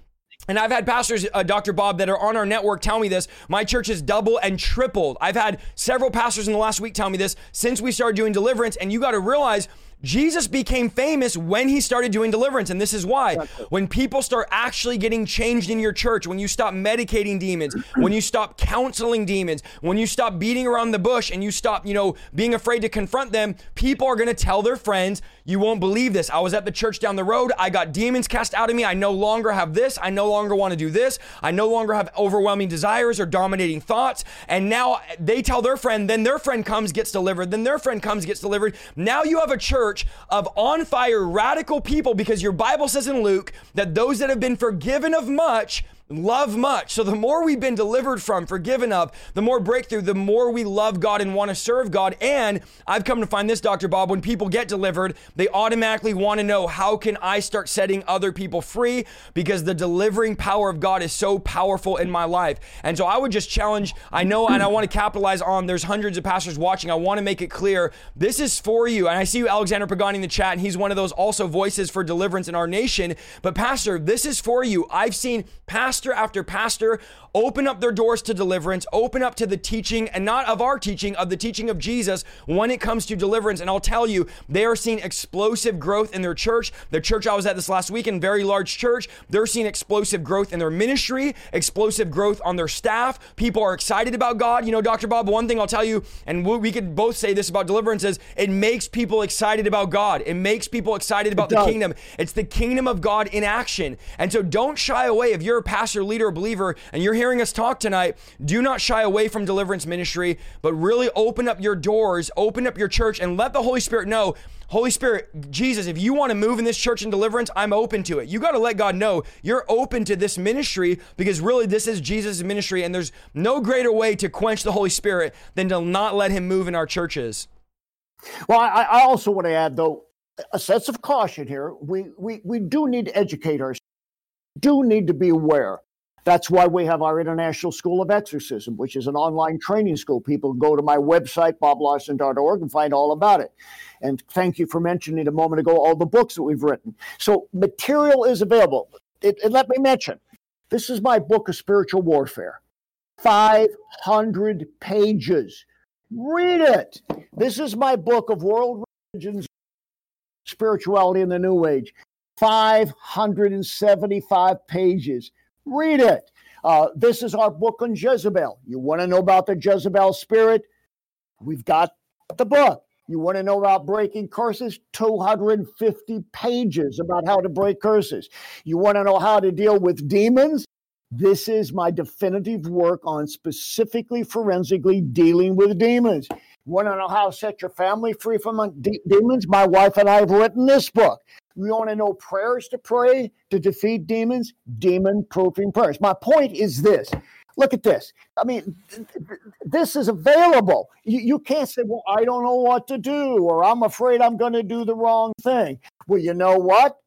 and I've had pastors, uh, Dr. Bob, that are on our network tell me this. My church has doubled and tripled. I've had several pastors in the last week tell me this since we started doing deliverance. And you got to realize Jesus became famous when he started doing deliverance. And this is why when people start actually getting changed in your church, when you stop medicating demons, when you stop counseling demons, when you stop beating around the bush and you stop, you know, being afraid to confront them, people are going to tell their friends, you won't believe this. I was at the church down the road. I got demons cast out of me. I no longer have this. I no longer want to do this. I no longer have overwhelming desires or dominating thoughts. And now they tell their friend, then their friend comes, gets delivered. Then their friend comes, gets delivered. Now you have a church of on fire, radical people because your Bible says in Luke that those that have been forgiven of much love much. So the more we've been delivered from, forgiven of, the more breakthrough, the more we love God and want to serve God. And I've come to find this, Dr. Bob, when people get delivered, they automatically want to know how can I start setting other people free because the delivering power of God is so powerful in my life. And so I would just challenge, I know, and I want to capitalize on, there's hundreds of pastors watching. I want to make it clear this is for you. And I see you, Alexander Pagani in the chat, and he's one of those also voices for deliverance in our nation. But Pastor, this is for you. I've seen pastors pastor after pastor open up their doors to deliverance, open up to the teaching, and not of our teaching, of the teaching of Jesus when it comes to deliverance. And I'll tell you, they are seeing explosive growth in their church. The church I was at this last weekend, very large church, they're seeing explosive growth in their ministry, explosive growth on their staff. People are excited about God. You know, Dr. Bob, one thing I'll tell you, and we could both say this about deliverance, is it makes people excited about God. It makes people excited about the kingdom. It's the kingdom of God in action. And so don't shy away if you're a pastor, leader, or believer, and you're hearing us talk tonight, do not shy away from deliverance ministry, but really open up your doors, open up your church, and let the Holy Spirit know. Holy Spirit, Jesus, if you want to move in this church in deliverance, I'm open to it. You got to let God know you're open to this ministry because really this is Jesus' ministry, and there's no greater way to quench the Holy Spirit than to not let Him move in our churches. Well, I, I also want to add, though, a sense of caution here. We, we, we do need to educate ourselves, do need to be aware that's why we have our International School of Exorcism, which is an online training school. People go to my website, boblarson.org, and find all about it. And thank you for mentioning a moment ago all the books that we've written. So material is available. It, let me mention this is my book of spiritual warfare 500 pages. Read it. This is my book of world religions, spirituality in the New Age. 575 pages. Read it. Uh, this is our book on Jezebel. You want to know about the Jezebel spirit? We've got the book. You want to know about breaking curses? 250 pages about how to break curses. You want to know how to deal with demons? This is my definitive work on specifically forensically dealing with demons. Want to know how to set your family free from de- demons? My wife and I have written this book. You want to know prayers to pray to defeat demons, demon proofing prayers. My point is this look at this. I mean, this is available. You, you, can't say, well, I don't know what to do, or I'm afraid I'm going to do the wrong thing. Well, you know what?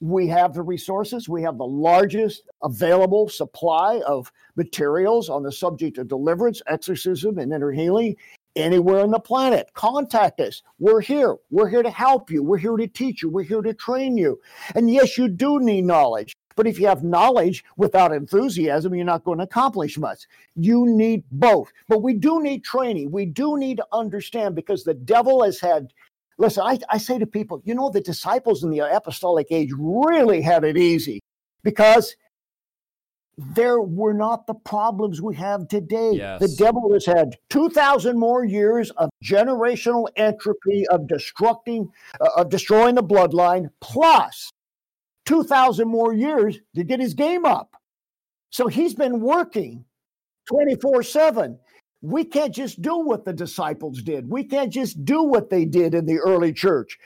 We have the resources. We have the largest available supply of materials on the subject of deliverance, exorcism, and inner healing anywhere on the planet. Contact us. We're here. We're here to help you. We're here to teach you. We're here to train you. And yes, you do need knowledge. But if you have knowledge without enthusiasm, you're not going to accomplish much. You need both. But we do need training. We do need to understand because the devil has had. Listen, I, I say to people, you know, the disciples in the apostolic age really had it easy because there were not the problems we have today. Yes. The devil has had 2,000 more years of generational entropy, of destructing, uh, of destroying the bloodline, plus 2,000 more years to get his game up. So he's been working 24 7. We can't just do what the disciples did. We can't just do what they did in the early church.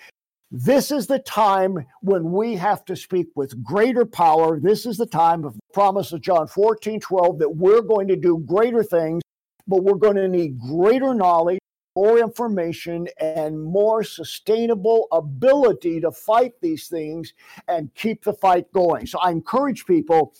This is the time when we have to speak with greater power. This is the time of promise of John 14, 12, that we're going to do greater things, but we're going to need greater knowledge, more information, and more sustainable ability to fight these things and keep the fight going. So I encourage people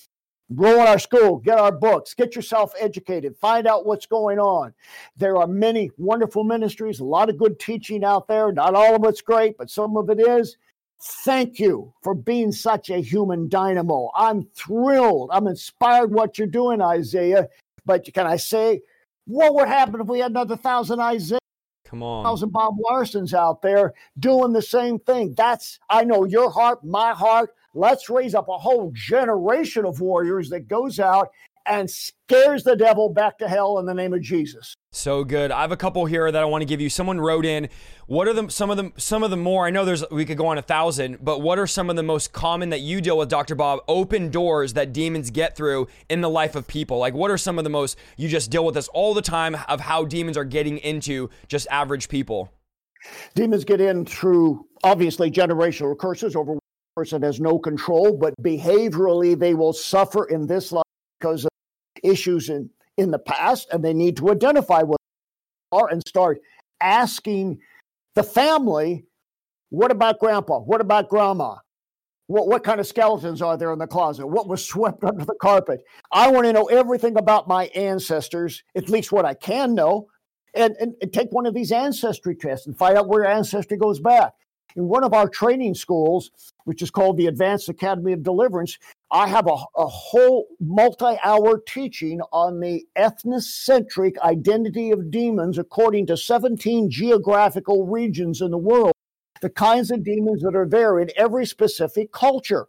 Grow in our school, get our books, get yourself educated, find out what's going on. There are many wonderful ministries, a lot of good teaching out there. Not all of it's great, but some of it is. Thank you for being such a human dynamo. I'm thrilled. I'm inspired what you're doing, Isaiah. But can I say, what would happen if we had another thousand Isaiah? Come on. Thousand Bob Larson's out there doing the same thing. That's, I know your heart, my heart. Let's raise up a whole generation of warriors that goes out and scares the devil back to hell in the name of Jesus. So good. I have a couple here that I want to give you. Someone wrote in, what are the some of the some of the more I know there's we could go on a thousand, but what are some of the most common that you deal with, Dr. Bob, open doors that demons get through in the life of people? Like what are some of the most you just deal with this all the time of how demons are getting into just average people? Demons get in through obviously generational curses over person has no control, but behaviorally they will suffer in this life because of issues in, in the past, and they need to identify what are and start asking the family, what about grandpa? What about grandma? What, what kind of skeletons are there in the closet? What was swept under the carpet? I want to know everything about my ancestors, at least what I can know, and, and, and take one of these ancestry tests and find out where your ancestry goes back in one of our training schools, which is called the Advanced Academy of Deliverance, I have a, a whole multi hour teaching on the ethnocentric identity of demons according to 17 geographical regions in the world, the kinds of demons that are there in every specific culture.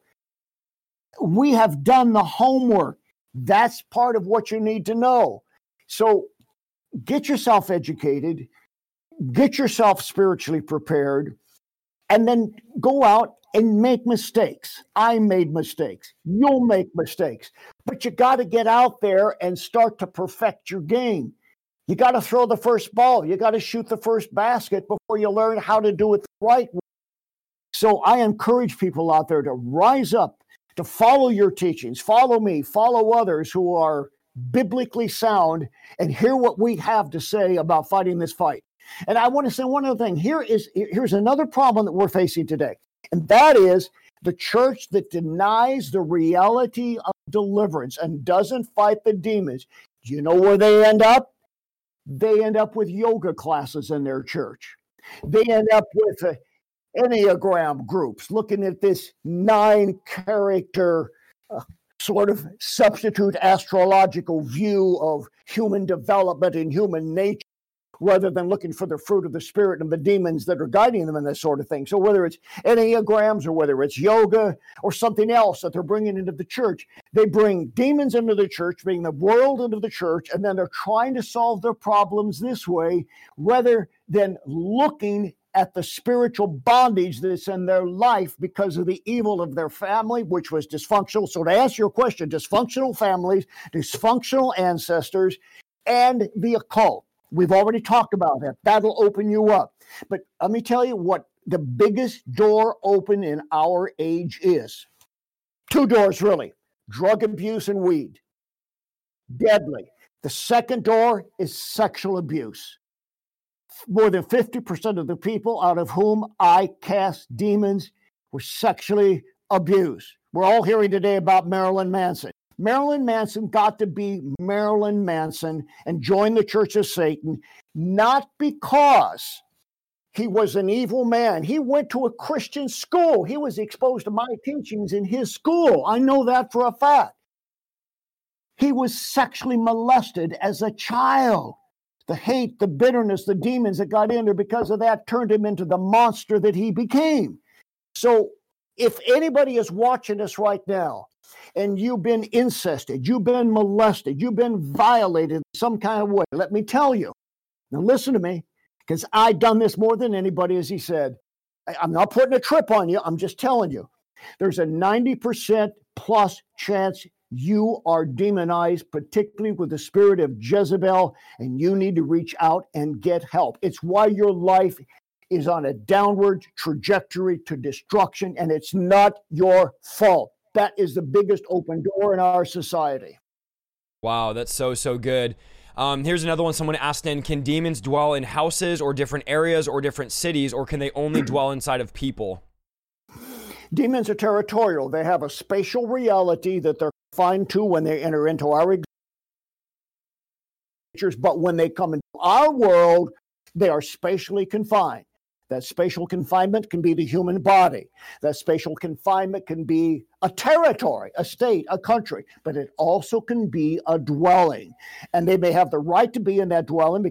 We have done the homework. That's part of what you need to know. So get yourself educated, get yourself spiritually prepared and then go out and make mistakes. I made mistakes. You'll make mistakes. But you got to get out there and start to perfect your game. You got to throw the first ball. You got to shoot the first basket before you learn how to do it the right way. So I encourage people out there to rise up, to follow your teachings, follow me, follow others who are biblically sound, and hear what we have to say about fighting this fight. And I want to say one other thing. Here is here's another problem that we're facing today, and that is the church that denies the reality of deliverance and doesn't fight the demons. Do you know where they end up? They end up with yoga classes in their church. They end up with uh, Enneagram groups looking at this nine character uh, sort of substitute astrological view of human development and human nature rather than looking for the fruit of the spirit and the demons that are guiding them and this sort of thing. So whether it's enneagrams or whether it's yoga or something else that they're bringing into the church, they bring demons into the church, bring the world into the church, and then they're trying to solve their problems this way rather than looking at the spiritual bondage that's in their life because of the evil of their family, which was dysfunctional. So, to answer your question, dysfunctional families, dysfunctional ancestors, and the occult. We've already talked about that. That'll open you up. But let me tell you what the biggest door open in our age is two doors, really drug abuse and weed. Deadly. The second door is sexual abuse. More than 50% of the people out of whom I cast demons were sexually abused. We're all hearing today about Marilyn Manson. Marilyn Manson got to be Marilyn Manson and join the Church of Satan, not because he was an evil man. He went to a Christian school. He was exposed to my teachings in his school. I know that for a fact. He was sexually molested as a child. The hate, the bitterness, the demons that got in there because of that turned him into the monster that he became. So, if anybody is watching us right now and you've been incested, you've been molested, you've been violated in some kind of way, let me tell you. Now, listen to me, because I've done this more than anybody, as he said. I'm not putting a trip on you, I'm just telling you. There's a 90% plus chance you are demonized, particularly with the spirit of Jezebel, and you need to reach out and get help. It's why your life is on a downward trajectory to destruction, and it's not your fault that is the biggest open door in our society. Wow, that's so, so good. Um, here's another one someone asked in Can demons dwell in houses or different areas or different cities, or can they only dwell inside of people? Demons are territorial. They have a spatial reality that they're confined to when they enter into our existence, but when they come into our world, they are spatially confined. That spatial confinement can be the human body. That spatial confinement can be a territory, a state, a country, but it also can be a dwelling. And they may have the right to be in that dwelling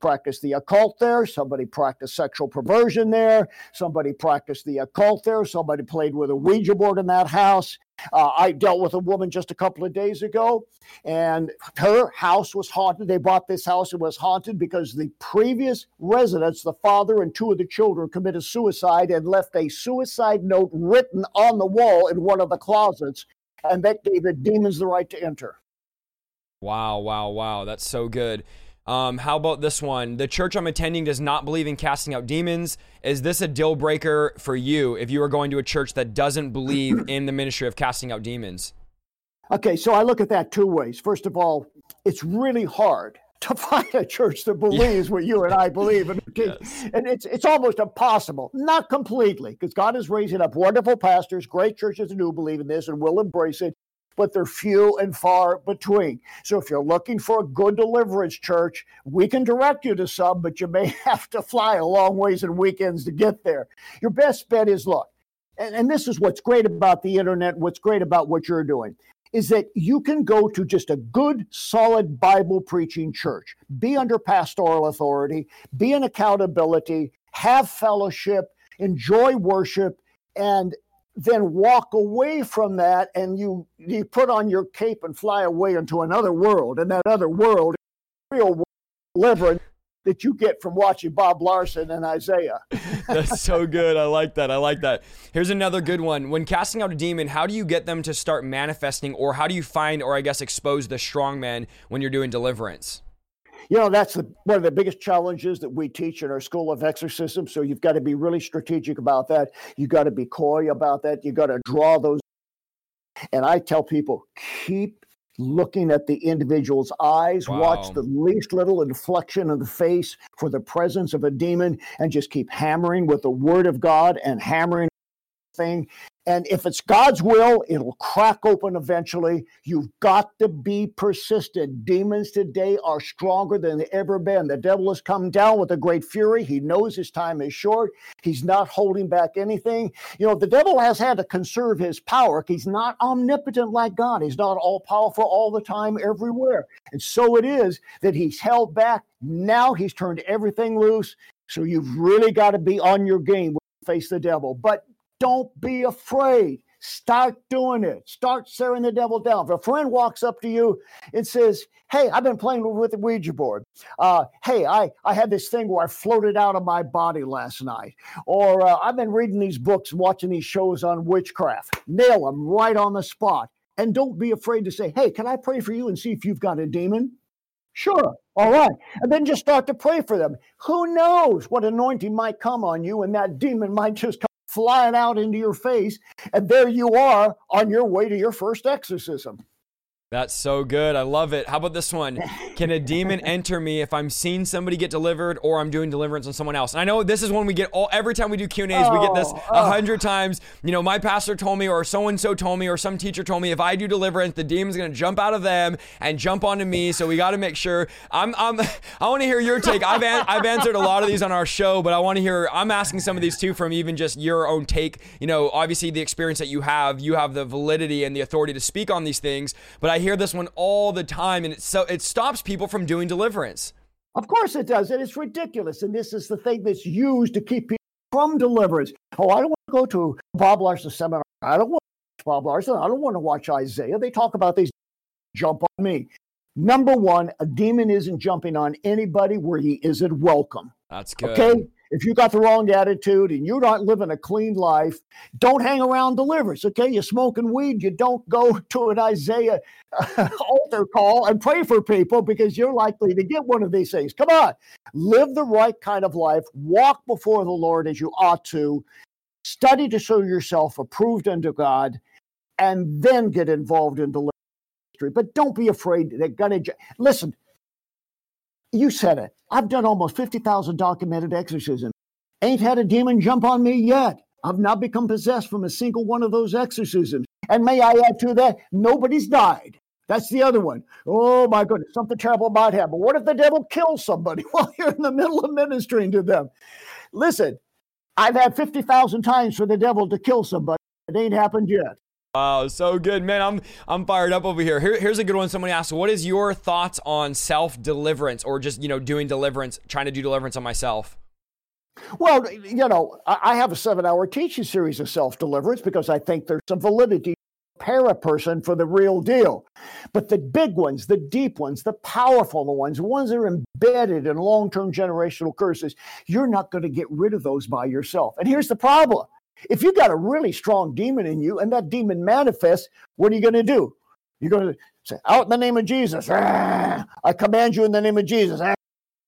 practiced the occult there. Somebody practiced sexual perversion there. Somebody practiced the occult there. Somebody played with a Ouija board in that house. Uh, I dealt with a woman just a couple of days ago, and her house was haunted. They bought this house, it was haunted because the previous residents, the father and two of the children, committed suicide and left a suicide note written on the wall in one of the closets, and that gave the demons the right to enter. Wow, wow, wow. That's so good. Um, how about this one? The church I'm attending does not believe in casting out demons. Is this a deal breaker for you if you are going to a church that doesn't believe in the ministry of casting out demons? Okay, so I look at that two ways. First of all, it's really hard to find a church that believes yeah. what you and I believe, and, yes. and it's it's almost impossible. Not completely, because God is raising up wonderful pastors, great churches that do believe in this and will embrace it but they're few and far between. So if you're looking for a good deliverance church, we can direct you to some, but you may have to fly a long ways and weekends to get there. Your best bet is look, and, and this is what's great about the internet, what's great about what you're doing is that you can go to just a good, solid Bible preaching church, be under pastoral authority, be in accountability, have fellowship, enjoy worship, and then walk away from that and you you put on your cape and fly away into another world and that other world real deliverance that you get from watching Bob Larson and Isaiah. That's so good. I like that. I like that. Here's another good one. When casting out a demon, how do you get them to start manifesting or how do you find or I guess expose the strong man when you're doing deliverance? You know that's the, one of the biggest challenges that we teach in our school of exorcism so you've got to be really strategic about that. You've got to be coy about that. You've got to draw those. And i tell people keep looking at the individual's eyes wow. watch the least little inflection of the face for the presence of a demon and just keep hammering with the word of god and hammering thing and if it's God's will, it'll crack open eventually. You've got to be persistent. Demons today are stronger than they've ever been. The devil has come down with a great fury. He knows his time is short. He's not holding back anything. You know, the devil has had to conserve his power. He's not omnipotent like God. He's not all powerful all the time, everywhere. And so it is that he's held back. Now he's turned everything loose. So you've really got to be on your game when you face the devil. But don't be afraid. Start doing it. Start staring the devil down. If a friend walks up to you and says, Hey, I've been playing with the Ouija board. Uh, hey, I, I had this thing where I floated out of my body last night. Or uh, I've been reading these books, watching these shows on witchcraft. Nail them right on the spot. And don't be afraid to say, Hey, can I pray for you and see if you've got a demon? Sure. All right. And then just start to pray for them. Who knows what anointing might come on you and that demon might just come flying out into your face. And there you are on your way to your first exorcism. That's so good. I love it. How about this one? Can a demon enter me if I'm seeing somebody get delivered or I'm doing deliverance on someone else? And I know this is when we get all every time we do Q and A's, oh, we get this oh, a oh. hundred times. You know, my pastor told me, or so and so told me, or some teacher told me, if I do deliverance, the demon's gonna jump out of them and jump onto me. So we got to make sure. I'm, I'm I want to hear your take. I've an, I've answered a lot of these on our show, but I want to hear. I'm asking some of these too from even just your own take. You know, obviously the experience that you have, you have the validity and the authority to speak on these things. But I I hear this one all the time, and it so it stops people from doing deliverance. Of course it does, and it's ridiculous. And this is the thing that's used to keep people from deliverance. Oh, I don't want to go to Bob Larson seminar. I don't want to watch Bob Larson. I don't want to watch Isaiah. They talk about these jump on me. Number one, a demon isn't jumping on anybody where he isn't welcome. That's good. Okay. If you got the wrong attitude and you're not living a clean life, don't hang around delivers. Okay, you're smoking weed. You don't go to an Isaiah uh, altar call and pray for people because you're likely to get one of these things. Come on, live the right kind of life. Walk before the Lord as you ought to. Study to show yourself approved unto God, and then get involved in deliverance. But don't be afraid. They're gonna listen you said it. I've done almost 50,000 documented exorcisms. Ain't had a demon jump on me yet. I've not become possessed from a single one of those exorcisms. And may I add to that, nobody's died. That's the other one. Oh my goodness, something terrible might happen. What if the devil kills somebody while you're in the middle of ministering to them? Listen, I've had 50,000 times for the devil to kill somebody. It ain't happened yet. Wow, so good, man! I'm I'm fired up over here. here. Here's a good one. Someone asked, "What is your thoughts on self deliverance, or just you know doing deliverance, trying to do deliverance on myself?" Well, you know, I have a seven-hour teaching series of self deliverance because I think there's some validity to prepare a person for the real deal. But the big ones, the deep ones, the powerful ones, the ones that are embedded in long term generational curses, you're not going to get rid of those by yourself. And here's the problem if you got a really strong demon in you and that demon manifests, what are you going to do? You're going to say, Out in the name of Jesus. I command you in the name of Jesus Ah.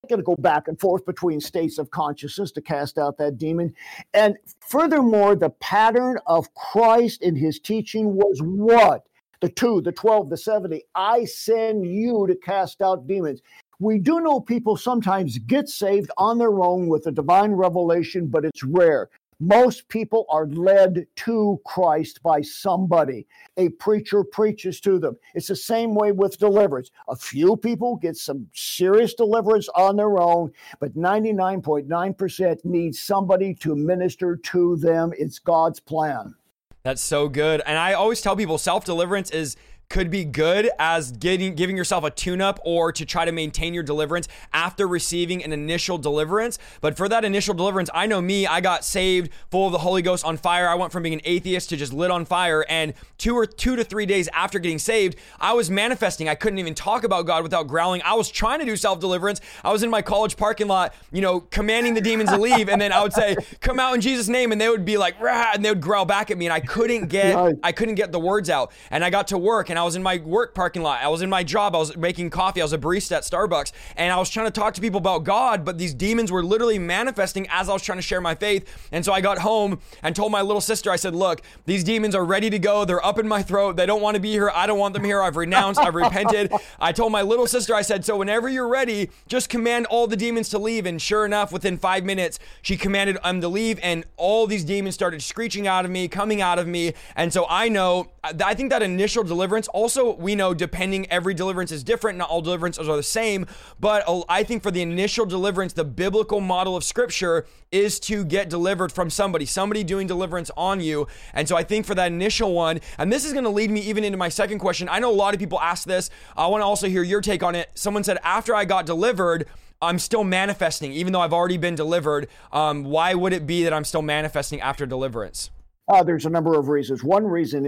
I'm going to go back and forth between states of consciousness to cast out that demon. And furthermore, the pattern of Christ in his teaching was what? The two, the 12, the 70. I send you to cast out demons. We do know people sometimes get saved on their own with a divine revelation, but it's rare. Most people are led to Christ by somebody. A preacher preaches to them. It's the same way with deliverance. A few people get some serious deliverance on their own, but 99.9% need somebody to minister to them. It's God's plan. That's so good. And I always tell people self deliverance is could be good as getting giving yourself a tune-up or to try to maintain your deliverance after receiving an initial deliverance. But for that initial deliverance, I know me, I got saved full of the Holy Ghost on fire. I went from being an atheist to just lit on fire. And two or two to three days after getting saved, I was manifesting. I couldn't even talk about God without growling. I was trying to do self-deliverance. I was in my college parking lot, you know, commanding the demons to leave. And then I would say, come out in Jesus' name. And they would be like, Rah, and they would growl back at me. And I couldn't get, I couldn't get the words out. And I got to work and I was in my work parking lot. I was in my job. I was making coffee. I was a barista at Starbucks. And I was trying to talk to people about God, but these demons were literally manifesting as I was trying to share my faith. And so I got home and told my little sister, I said, Look, these demons are ready to go. They're up in my throat. They don't want to be here. I don't want them here. I've renounced. I've repented. I told my little sister, I said, So whenever you're ready, just command all the demons to leave. And sure enough, within five minutes, she commanded them to leave. And all these demons started screeching out of me, coming out of me. And so I know, I think that initial deliverance also we know depending every deliverance is different not all deliverances are the same but i think for the initial deliverance the biblical model of scripture is to get delivered from somebody somebody doing deliverance on you and so i think for that initial one and this is going to lead me even into my second question i know a lot of people ask this i want to also hear your take on it someone said after i got delivered I'm still manifesting, even though I've already been delivered. Um, why would it be that I'm still manifesting after deliverance? Uh, there's a number of reasons. One reason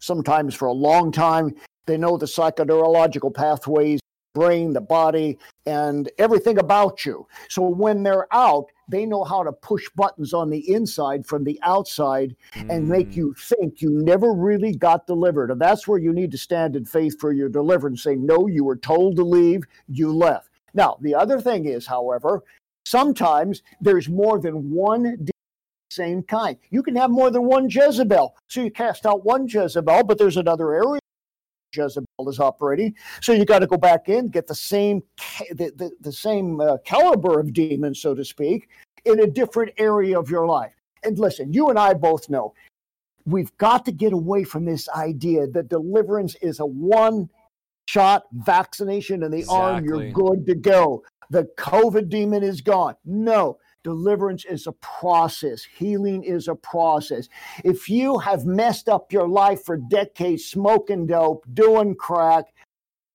sometimes for a long time. They know the psychoneurological pathways, brain, the body, and everything about you. So when they're out, they know how to push buttons on the inside from the outside and make mm. you think you never really got delivered. And that's where you need to stand in faith for your deliverance. Say, no, you were told to leave, you left. Now, the other thing is, however, sometimes there's more than one same kind. You can have more than one Jezebel. So you cast out one Jezebel, but there's another area Jezebel is operating. So you got to go back in, get the same the, the, the same uh, caliber of demons, so to speak, in a different area of your life. And listen, you and I both know we've got to get away from this idea that deliverance is a one shot vaccination in the exactly. arm, you're good to go. The COVID demon is gone. No, Deliverance is a process. Healing is a process. If you have messed up your life for decades, smoking dope, doing crack,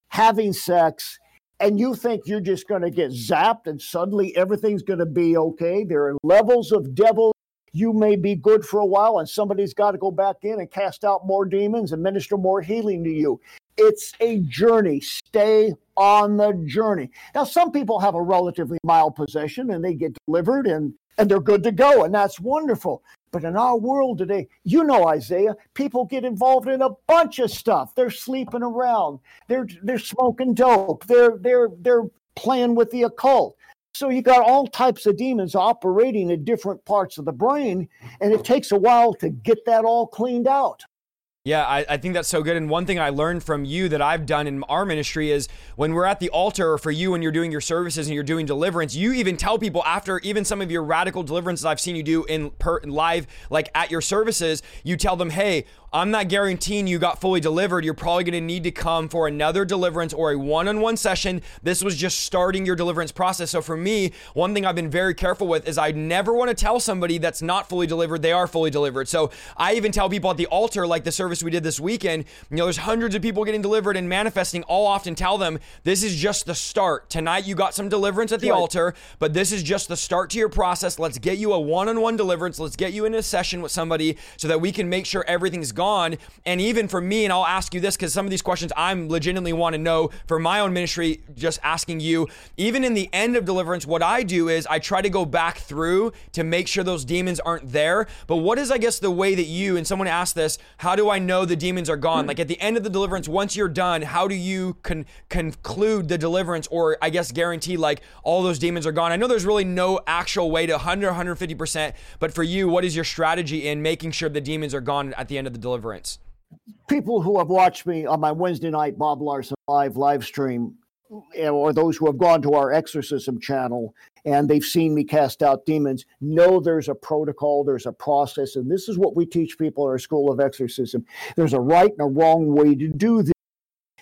having sex, and you think you're just going to get zapped and suddenly everything's going to be okay, there are levels of devil. You may be good for a while, and somebody's got to go back in and cast out more demons and minister more healing to you. It's a journey. Stay on the journey. Now, some people have a relatively mild possession and they get delivered and, and they're good to go, and that's wonderful. But in our world today, you know, Isaiah, people get involved in a bunch of stuff. They're sleeping around. They're they're smoking dope. They're they're they're playing with the occult. So you got all types of demons operating in different parts of the brain, and it takes a while to get that all cleaned out. Yeah, I, I, think that's so good. And one thing I learned from you that I've done in our ministry is when we're at the altar for you and you're doing your services and you're doing deliverance, you even tell people after even some of your radical deliverances I've seen you do in per, live, like at your services, you tell them, hey, I'm not guaranteeing you got fully delivered. You're probably going to need to come for another deliverance or a one on one session. This was just starting your deliverance process. So for me, one thing I've been very careful with is I never want to tell somebody that's not fully delivered they are fully delivered. So I even tell people at the altar, like the service we did this weekend, you know, there's hundreds of people getting delivered and manifesting. I'll often tell them this is just the start. Tonight you got some deliverance at the right. altar, but this is just the start to your process. Let's get you a one on one deliverance. Let's get you in a session with somebody so that we can make sure everything's gone. And even for me, and I'll ask you this because some of these questions I'm legitimately want to know for my own ministry, just asking you, even in the end of deliverance, what I do is I try to go back through to make sure those demons aren't there. But what is, I guess, the way that you, and someone asked this, how do I know the demons are gone? Like at the end of the deliverance, once you're done, how do you con- conclude the deliverance or I guess guarantee like all those demons are gone? I know there's really no actual way to 100, 150%, but for you, what is your strategy in making sure the demons are gone at the end of the deliverance? People who have watched me on my Wednesday night Bob Larson live live stream eh, or those who have gone to our exorcism channel and they've seen me cast out demons know there's a protocol, there's a process, and this is what we teach people in our school of exorcism. There's a right and a wrong way to do this.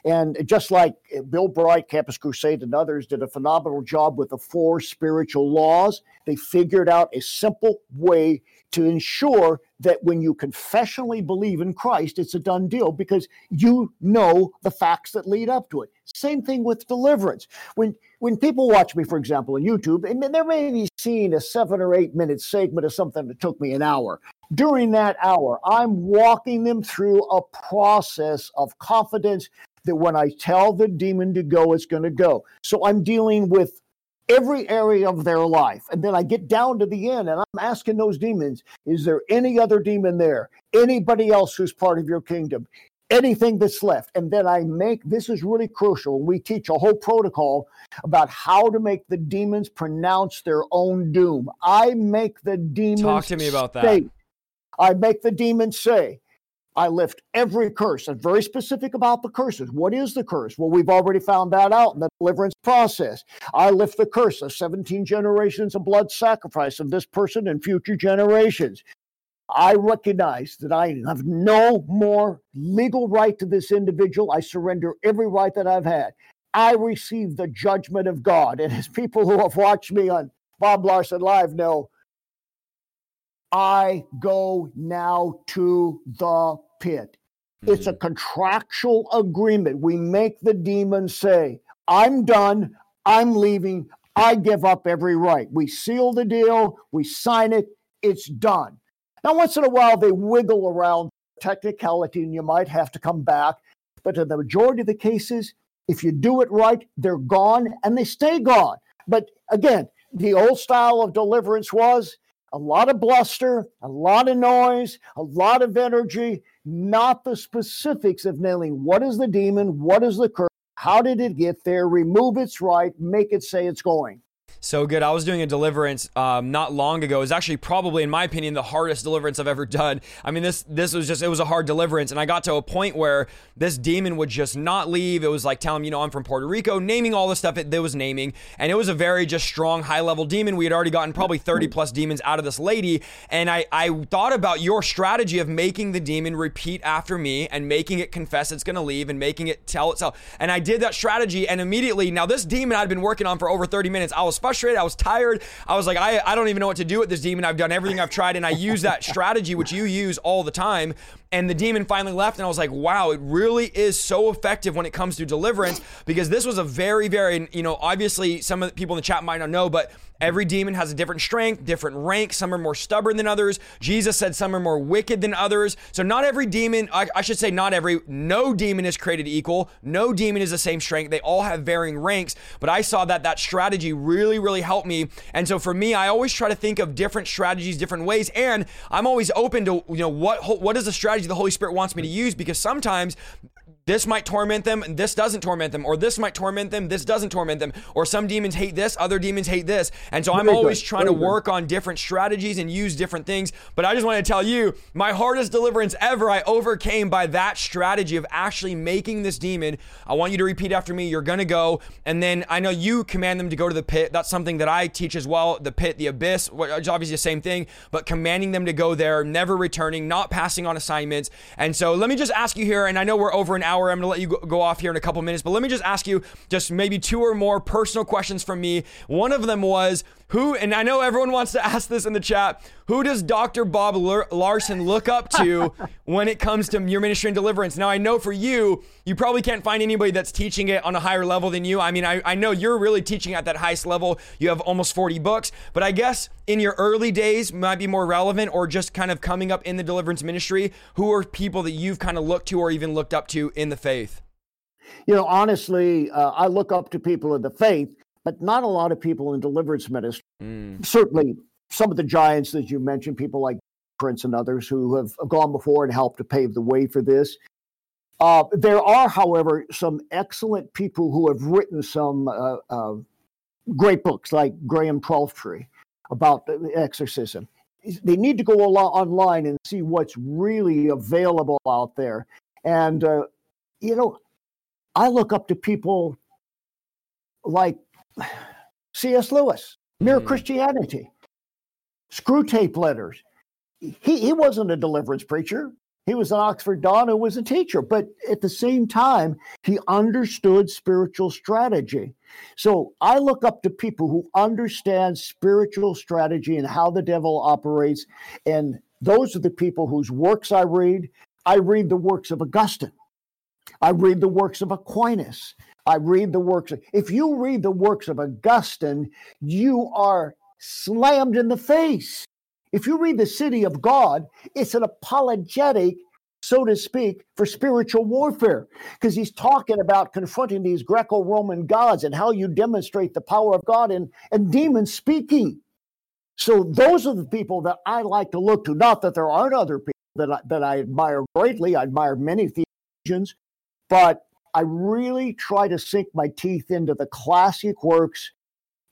And just like Bill Bright, Campus Crusade, and others did a phenomenal job with the four spiritual laws, they figured out a simple way to ensure that when you confessionally believe in Christ, it's a done deal because you know the facts that lead up to it. Same thing with deliverance. When when people watch me, for example, on YouTube, and they may be seeing a seven or eight minute segment of something that took me an hour. During that hour, I'm walking them through a process of confidence that when I tell the demon to go, it's going to go. So I'm dealing with every area of their life. And then I get down to the end and I'm asking those demons, is there any other demon there? Anybody else who's part of your kingdom? Anything that's left. And then I make this is really crucial. We teach a whole protocol about how to make the demons pronounce their own doom. I make the demons talk to me about that. I make the demons say, I lift every curse and very specific about the curses. What is the curse? Well, we've already found that out in the deliverance process. I lift the curse of 17 generations of blood sacrifice of this person and future generations. I recognize that I have no more legal right to this individual. I surrender every right that I've had. I receive the judgment of God. And as people who have watched me on Bob Larson Live know, I go now to the pit. Mm-hmm. It's a contractual agreement. We make the demon say, I'm done. I'm leaving. I give up every right. We seal the deal. We sign it. It's done. Now, once in a while, they wiggle around technicality and you might have to come back. But in the majority of the cases, if you do it right, they're gone and they stay gone. But again, the old style of deliverance was a lot of bluster, a lot of noise, a lot of energy, not the specifics of nailing. What is the demon, what is the curse, how did it get there, remove its right, make it say it's going so good. I was doing a deliverance um, not long ago. It was actually probably, in my opinion, the hardest deliverance I've ever done. I mean, this this was just it was a hard deliverance, and I got to a point where this demon would just not leave. It was like telling him, you know, I'm from Puerto Rico, naming all the stuff it, it was naming, and it was a very just strong, high level demon. We had already gotten probably 30 plus demons out of this lady, and I I thought about your strategy of making the demon repeat after me and making it confess it's going to leave and making it tell itself, and I did that strategy, and immediately now this demon I'd been working on for over 30 minutes. I was. I was tired. I was like, I, I don't even know what to do with this demon. I've done everything I've tried, and I use that strategy, which you use all the time. And the demon finally left, and I was like, wow, it really is so effective when it comes to deliverance because this was a very, very, you know, obviously some of the people in the chat might not know, but Every demon has a different strength, different rank. Some are more stubborn than others. Jesus said some are more wicked than others. So, not every demon, I, I, should say, not every, no demon is created equal. No demon is the same strength. They all have varying ranks. But I saw that that strategy really, really helped me. And so, for me, I always try to think of different strategies, different ways. And I'm always open to, you know, what, what is the strategy the Holy Spirit wants me to use because sometimes this might torment them and this doesn't torment them or this might torment them this doesn't torment them or some demons hate this other demons hate this. And so i'm Very always good. trying Very to good. work on different strategies and use different things. But i just want to tell you my hardest deliverance ever i overcame by that strategy of actually making this demon. I want you to repeat after me you're gonna go. And then i know you command them to go to the pit. That's something that i teach as well the pit the abyss which is obviously the same thing but commanding them to go there never returning not passing on assignments. And so let me just ask you here and i know we're over an hour i'm gonna let you go, go off here in a couple minutes but let me just ask you just maybe two or more personal questions from me. One of them was who and i know everyone wants to ask this in the chat who does dr bob Lar- larson look up to when it comes to your ministry and deliverance? Now i know for you you probably can't find anybody that's teaching it on a higher level than you. I mean i, I know you're really teaching at that highest level. You have almost 40 books but i guess in your early days might be more relevant or just kind of coming up in the deliverance ministry who are people that you've kind of looked to or even looked up to in the faith? You know, honestly, uh, I look up to people of the faith, but not a lot of people in deliverance ministry. Certainly, some of the giants that you mentioned, people like Prince and others who have gone before and helped to pave the way for this. Uh, there are, however, some excellent people who have written some uh, uh, great books, like Graham Twelftree about the exorcism. They need to go online and see what's really available out there. And, uh, you know, I look up to people like C.S. Lewis, Mere Mhm. Christianity, Screwtape Letters. He, he wasn't a deliverance preacher. He was an Oxford Don who was a teacher, but at the same time, he understood spiritual strategy. So I look up to people who understand spiritual strategy and how the devil operates. And those are the people whose works I read. I read the works of Augustine. I read the works of Aquinas. I read the works if you read the works of Augustine, you are slammed in the face. If you read The City of God, it's an apologetic, so to speak, for spiritual warfare because he's talking about confronting these Greco Roman gods and how you demonstrate the power of God and, and demons speaking. So those are the people that I like to look to. Not that there aren't other people that I, that I admire greatly. I admire many theologians, but I really try to sink my teeth into the classic works,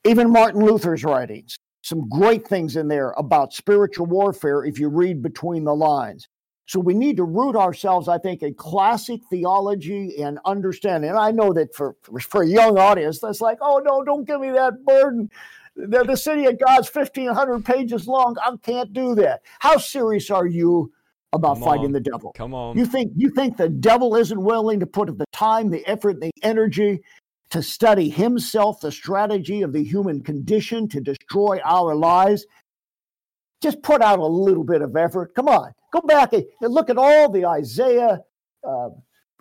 even Martin Luther's writings. Some great things in there about spiritual warfare if you read between the lines. So we need to root ourselves, I think, in classic theology and understanding. And I know that for, for a young audience, that's like, oh no, don't give me that burden. The, the City of God's 1,500 pages long. I can't do that. How serious are you about Come fighting on. the devil? come on You think you think the devil isn't willing to put the time, the effort, the energy to study himself, the strategy of the human condition to destroy our lives? Just put out a little bit of effort. Come on, go back and look at all the Isaiah uh,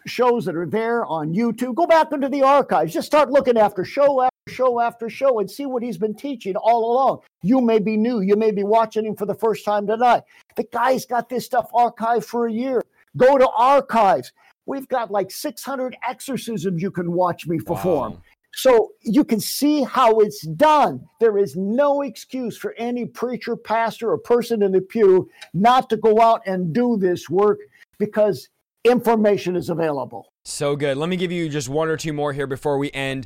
shows that are there on YouTube. Go back into the archives. Just start looking after show after show after show and see what he's been teaching all along. You may be new. You may be watching him for the first time tonight. The guy's got this stuff archived for a year. Go to archives. We've got like 600 exorcisms you can watch me perform. Wow. So you can see how it's done. There is no excuse for any preacher, pastor, or person in the pew not to go out and do this work because information is available. So good. Let me give you just one or two more here before we end.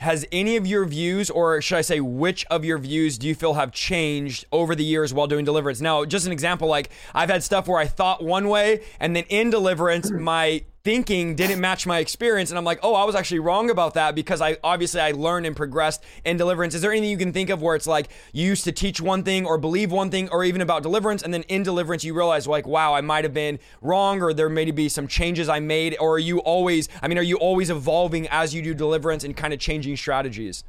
Has any of your views, or should I say, which of your views do you feel have changed over the years while doing deliverance? Now, just an example, like I've had stuff where I thought one way, and then in deliverance, my thinking didn't match my experience, and I'm like, oh, I was actually wrong about that because I obviously I learned and progressed in deliverance. Is there anything you can think of where it's like you used to teach one thing or believe one thing, or even about deliverance, and then in deliverance you realize like, wow, I might have been wrong, or there may be some changes I made, or are you always, I mean, are you always evolving as you do deliverance and kind of changing strategies?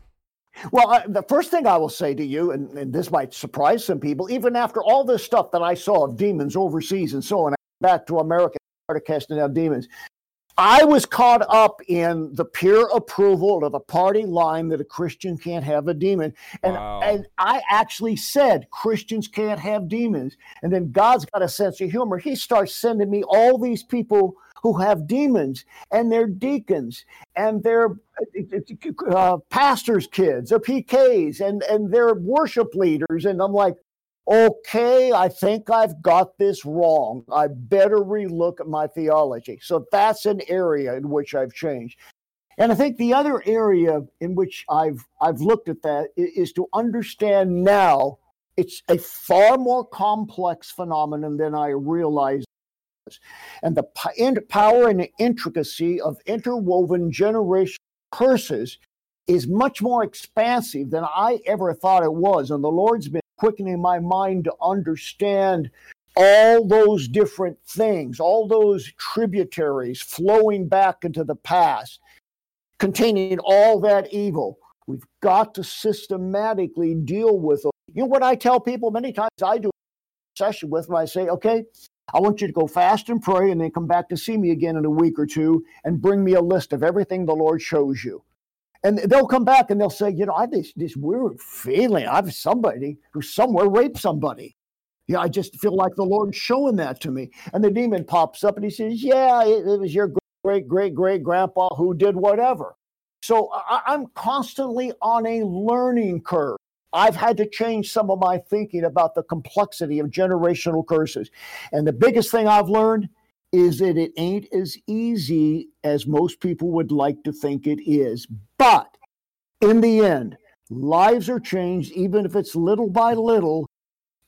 Well, I, the first thing I will say to you, and, and this might surprise some people, even after all this stuff that I saw of demons overseas and so on, back to America, started casting out demons. I was caught up in the peer approval of the party line that a Christian can't have a demon. And, Wow. and I actually said Christians can't have demons. And then God's got a sense of humor. He starts sending me all these people who have demons and they're deacons and they're uh, pastors' kids or PKs and, and they're worship leaders. And I'm like, okay, I think I've got this wrong. I better relook at my theology. So that's an area in which I've changed. And I think the other area in which I've I've looked at that is to understand now it's a far more complex phenomenon than I realized. And the power and intricacy of interwoven generation curses is much more expansive than I ever thought it was. And the Lord's been quickening my mind to understand all those different things, all those tributaries flowing back into the past, containing all that evil. We've got to systematically deal with them. You know what I tell people many times I do a session with them, I say, okay, I want you to go fast and pray and then come back to see me again in a week or two and bring me a list of everything the Lord shows you. And they'll come back and they'll say, you know, I have this, this weird feeling. I have somebody who somewhere raped somebody. Yeah, I just feel like the Lord's showing that to me. And the demon pops up and he says, Yeah, it, it was your great, great, great grandpa who did whatever. So I, I'm constantly on a learning curve. I've had to change some of my thinking about the complexity of generational curses. And the biggest thing I've learned is that it ain't as easy as most people would like to think it is. But in the end, lives are changed, even if it's little by little.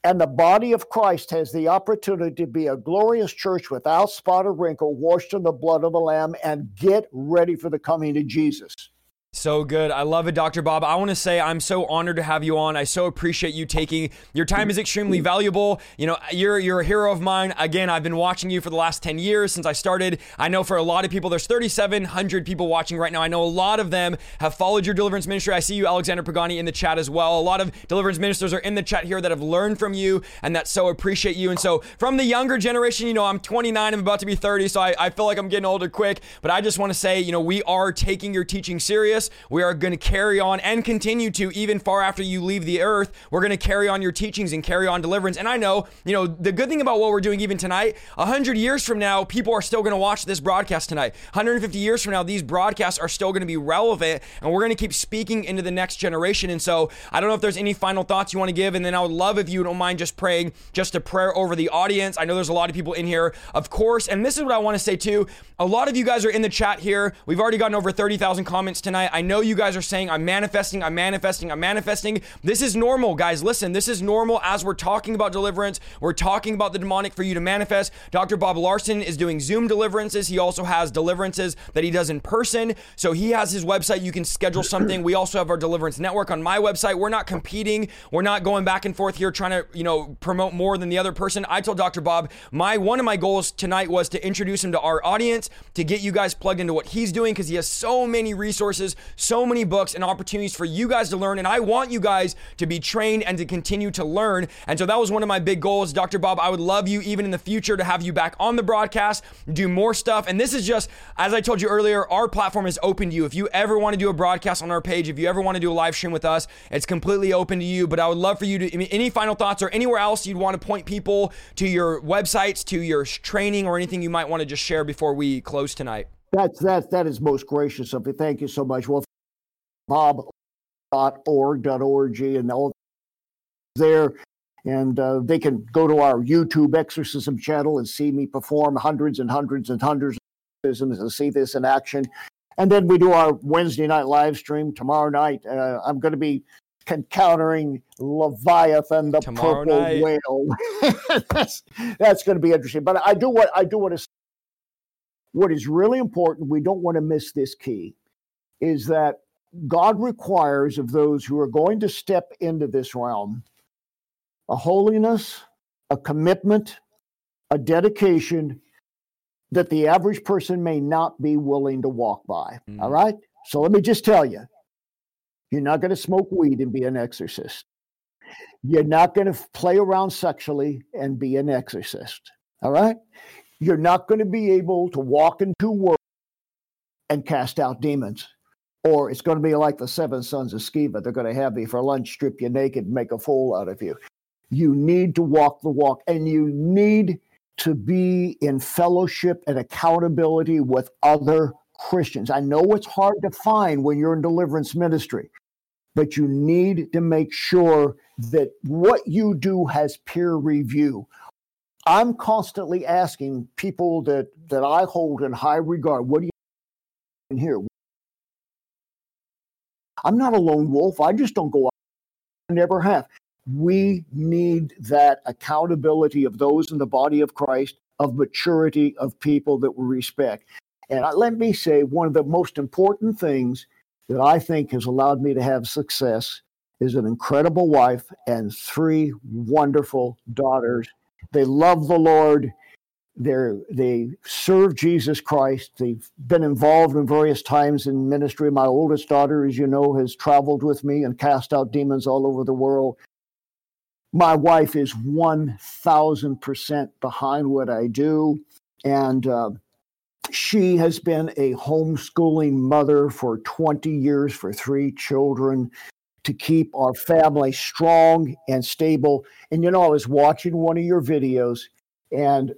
And the body of Christ has the opportunity to be a glorious church without spot or wrinkle, washed in the blood of the Lamb, and get ready for the coming of Jesus. So good. I love it, Dr. Bob. I want to say I'm so honored to have you on. I so appreciate you taking your time is extremely valuable. You know, you're you're a hero of mine. Again, I've been watching you for the last 10 years since I started. I know for a lot of people there's 3700 people watching right now. I know a lot of them have followed your deliverance ministry. I see you Alexander Pagani in the chat as well. A lot of deliverance ministers are in the chat here that have learned from you and that so appreciate you. And so from the younger generation, you know, I'm 29, I'm about to be 30, so I, I feel like I'm getting older quick, but I just want to say, you know, we are taking your teaching serious. We are going to carry on and continue to, even far after you leave the earth. We're going to carry on your teachings and carry on deliverance. And I know, you know, the good thing about what we're doing even tonight, 100 years from now, people are still going to watch this broadcast tonight. 150 years from now, these broadcasts are still going to be relevant and we're going to keep speaking into the next generation. And so I don't know if there's any final thoughts you want to give. And then I would love if you don't mind just praying just a prayer over the audience. I know there's a lot of people in here, of course. And this is what I want to say too. A lot of you guys are in the chat here. We've already gotten over 30,000 comments tonight. I know you guys are saying, I'm manifesting, I'm manifesting, I'm manifesting. This is normal, guys. Listen, this is normal as we're talking about deliverance. We're talking about the demonic for you to manifest. Dr. Bob Larson is doing Zoom deliverances. He also has deliverances that he does in person. So he has his website. You can schedule something. We also have our deliverance network on my website. We're not competing. We're not going back and forth here trying to, you know, promote more than the other person. I told Dr. Bob, my one of my goals tonight was to introduce him to our audience, to get you guys plugged into what he's doing because he has so many resources, so many books and opportunities for you guys to learn. And I want you guys to be trained and to continue to learn. And so that was one of my big goals. Dr. Bob, I would love you even in the future to have you back on the broadcast, do more stuff. And this is just, as I told you earlier, our platform is open to you. If you ever want to do a broadcast on our page, if you ever want to do a live stream with us, it's completely open to you. But I would love for you to, any final thoughts or anywhere else you'd want to point people to your websites, to your training, or anything you might want to just share before we close tonight. That's that that is most gracious of you. Thank you so much. Well, bob.org.org and all there. And uh, they can go to our YouTube exorcism channel and see me perform hundreds and hundreds and hundreds of exorcisms and see this in action. And then we do our Wednesday night live stream tomorrow night. Uh, I'm going to be encountering Leviathan, the tomorrow purple night. whale. that's that's going to be interesting. But I do what I do want to. What is really important, we don't want to miss this key, is that God requires of those who are going to step into this realm a holiness, a commitment, a dedication that the average person may not be willing to walk by. Mm. All right? So let me just tell you you're not going to smoke weed and be an exorcist. You're not going to play around sexually and be an exorcist. All right? You're not going to be able to walk into work and cast out demons or it's going to be like the seven sons of Sceva. They're going to have you for lunch, strip you naked, make a fool out of you. You need to walk the walk, and you need to be in fellowship and accountability with other Christians. I know it's hard to find when you're in deliverance ministry, but you need to make sure that what you do has peer review. I'm constantly asking people that, that I hold in high regard, what do you in here? I'm not a lone wolf. I just don't go out. I never have. We need that accountability of those in the body of Christ, of maturity, of people that we respect. And let me say, one of the most important things that I think has allowed me to have success is an incredible wife and three wonderful daughters. They love the Lord. They're, they serve Jesus Christ. They've been involved in various times in ministry. My oldest daughter, as you know, has traveled with me and cast out demons all over the world. My wife is 1000% behind what I do. And uh, she has been a homeschooling mother for 20 years for three children to keep our family strong and stable. And you know, I was watching one of your videos, and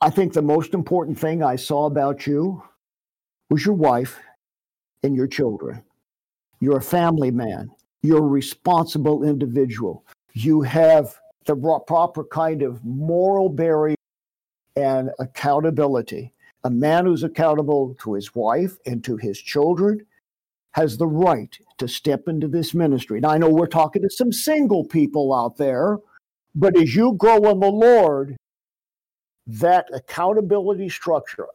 I think the most important thing I saw about you was your wife and your children. You're a family man, you're a responsible individual. You have the proper kind of moral barrier and accountability. A man who's accountable to his wife and to his children has the right to step into this ministry. Now, I know we're talking to some single people out there, but as you grow in the Lord, that accountability structure,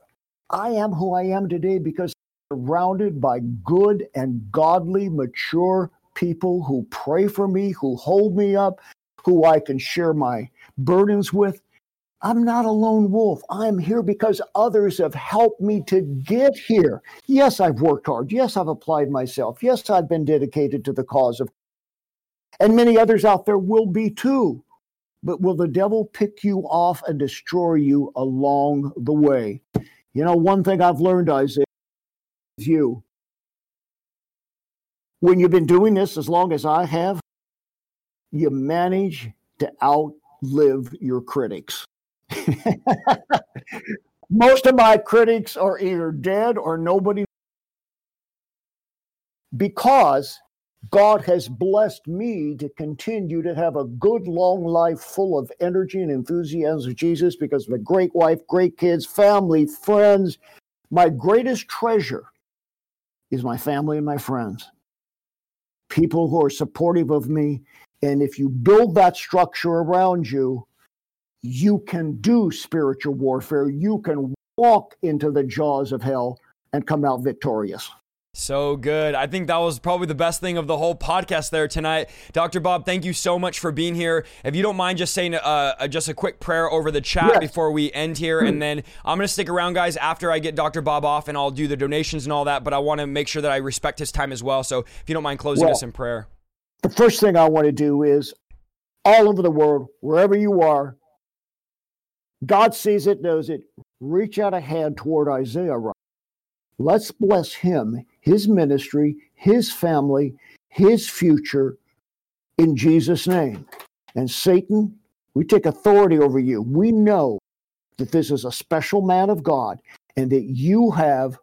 I am who I am today because I'm surrounded by good and godly, mature people who pray for me, who hold me up, who I can share my burdens with. I'm not a lone wolf. I'm here because others have helped me to get here. Yes, I've worked hard. Yes, I've applied myself. Yes, I've been dedicated to the cause of. And many others out there will be too. But will the devil pick you off and destroy you along the way? You know, one thing I've learned, Isaiah, is you. When you've been doing this as long as I have, you manage to outlive your critics. Most of my critics are either dead or nobody because God has blessed me to continue to have a good long life full of energy and enthusiasm of Jesus because of a great wife, great kids, family, friends. My greatest treasure is my family and my friends. People who are supportive of me. And if you build that structure around you, you can do spiritual warfare. You can walk into the jaws of hell and come out victorious. So good. I think that was probably the best thing of the whole podcast there tonight. Dr. Bob, thank you so much for being here. If you don't mind just saying uh, uh just a quick prayer over the chat yes. before we end here, and then I'm going to stick around, guys, after I get Dr. Bob off and I'll do the donations and all that, but I want to make sure that I respect his time as well. So if you don't mind closing well, us in prayer. The first thing I want to do is all over the world, wherever you are, God sees it, knows it. Reach out a hand toward Isaiah. Right? Let's bless him, his ministry, his family, his future in Jesus' name. And Satan, we take authority over you. We know that this is a special man of God and that you have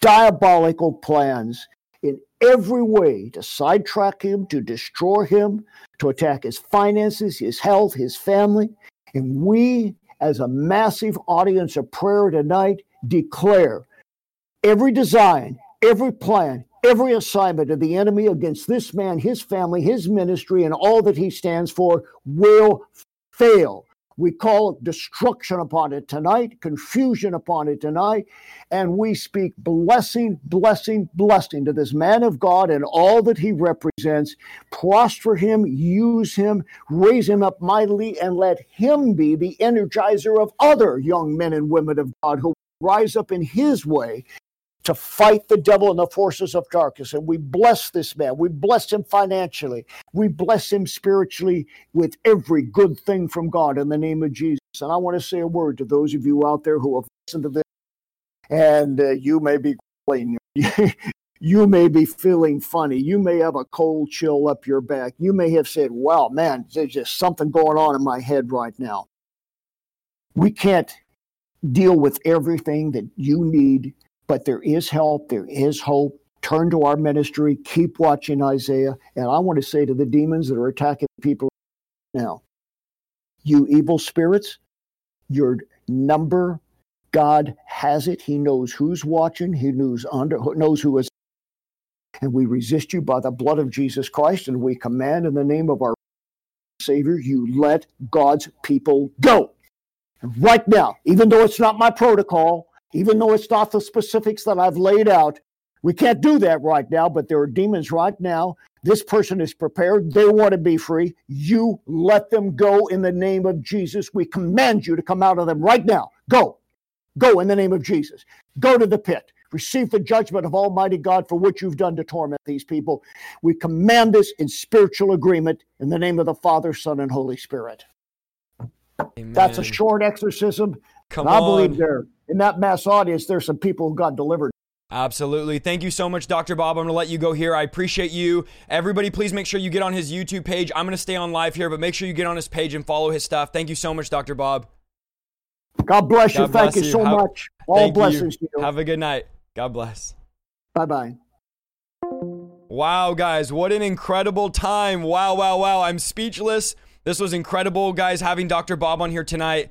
diabolical plans in every way to sidetrack him, to destroy him, to attack his finances, his health, his family. And we as a massive audience of prayer tonight declare every design, every plan, every assignment of the enemy against this man, his family, his ministry, and all that he stands for will fail. We call destruction upon it tonight, confusion upon it tonight, and we speak blessing, blessing, blessing to this man of God and all that he represents. Prosper him, use him, raise him up mightily, and let him be the energizer of other young men and women of God who rise up in his way to fight the devil and the forces of darkness. And we bless this man. We bless him financially. We bless him spiritually with every good thing from God in the name of Jesus. And I want to say a word to those of you out there who have listened to this, and uh, you may be you may be feeling funny. You may have a cold chill up your back. You may have said, wow, man, there's just something going on in my head right now. We can't deal with everything that you need but there is help, there is hope. Turn to our ministry. Keep watching Isaiah. And I want to say to the demons that are attacking people now, you evil spirits, your number, God has it. He knows who's watching. He knows under knows who is. And we resist you by the blood of Jesus Christ, and we command in the name of our Savior, you let God's people go. And right now, even though it's not my protocol, even though it's not the specifics that I've laid out, we can't do that right now, but there are demons right now. This person is prepared. They want to be free. You let them go in the name of Jesus. We command you to come out of them right now. Go. Go in the name of Jesus. Go to the pit. Receive the judgment of Almighty God for what you've done to torment these people. We command this in spiritual agreement in the name of the Father, Son, and Holy Spirit. Amen. That's a short exorcism. Come on. I believe there in that mass audience, there's some people who got delivered. Absolutely. Thank you so much, Dr. Bob. I'm going to let you go here. I appreciate you. Everybody, please make sure you get on his YouTube page. I'm going to stay on live here, but make sure you get on his page and follow his stuff. Thank you so much, Dr. Bob. God bless you. Thank you so Have, much. All blessings you. to you. Have a good night. God bless. Bye bye. Wow, guys, what an incredible time. Wow, wow, wow. I'm speechless. This was incredible, guys, having Dr. Bob on here tonight.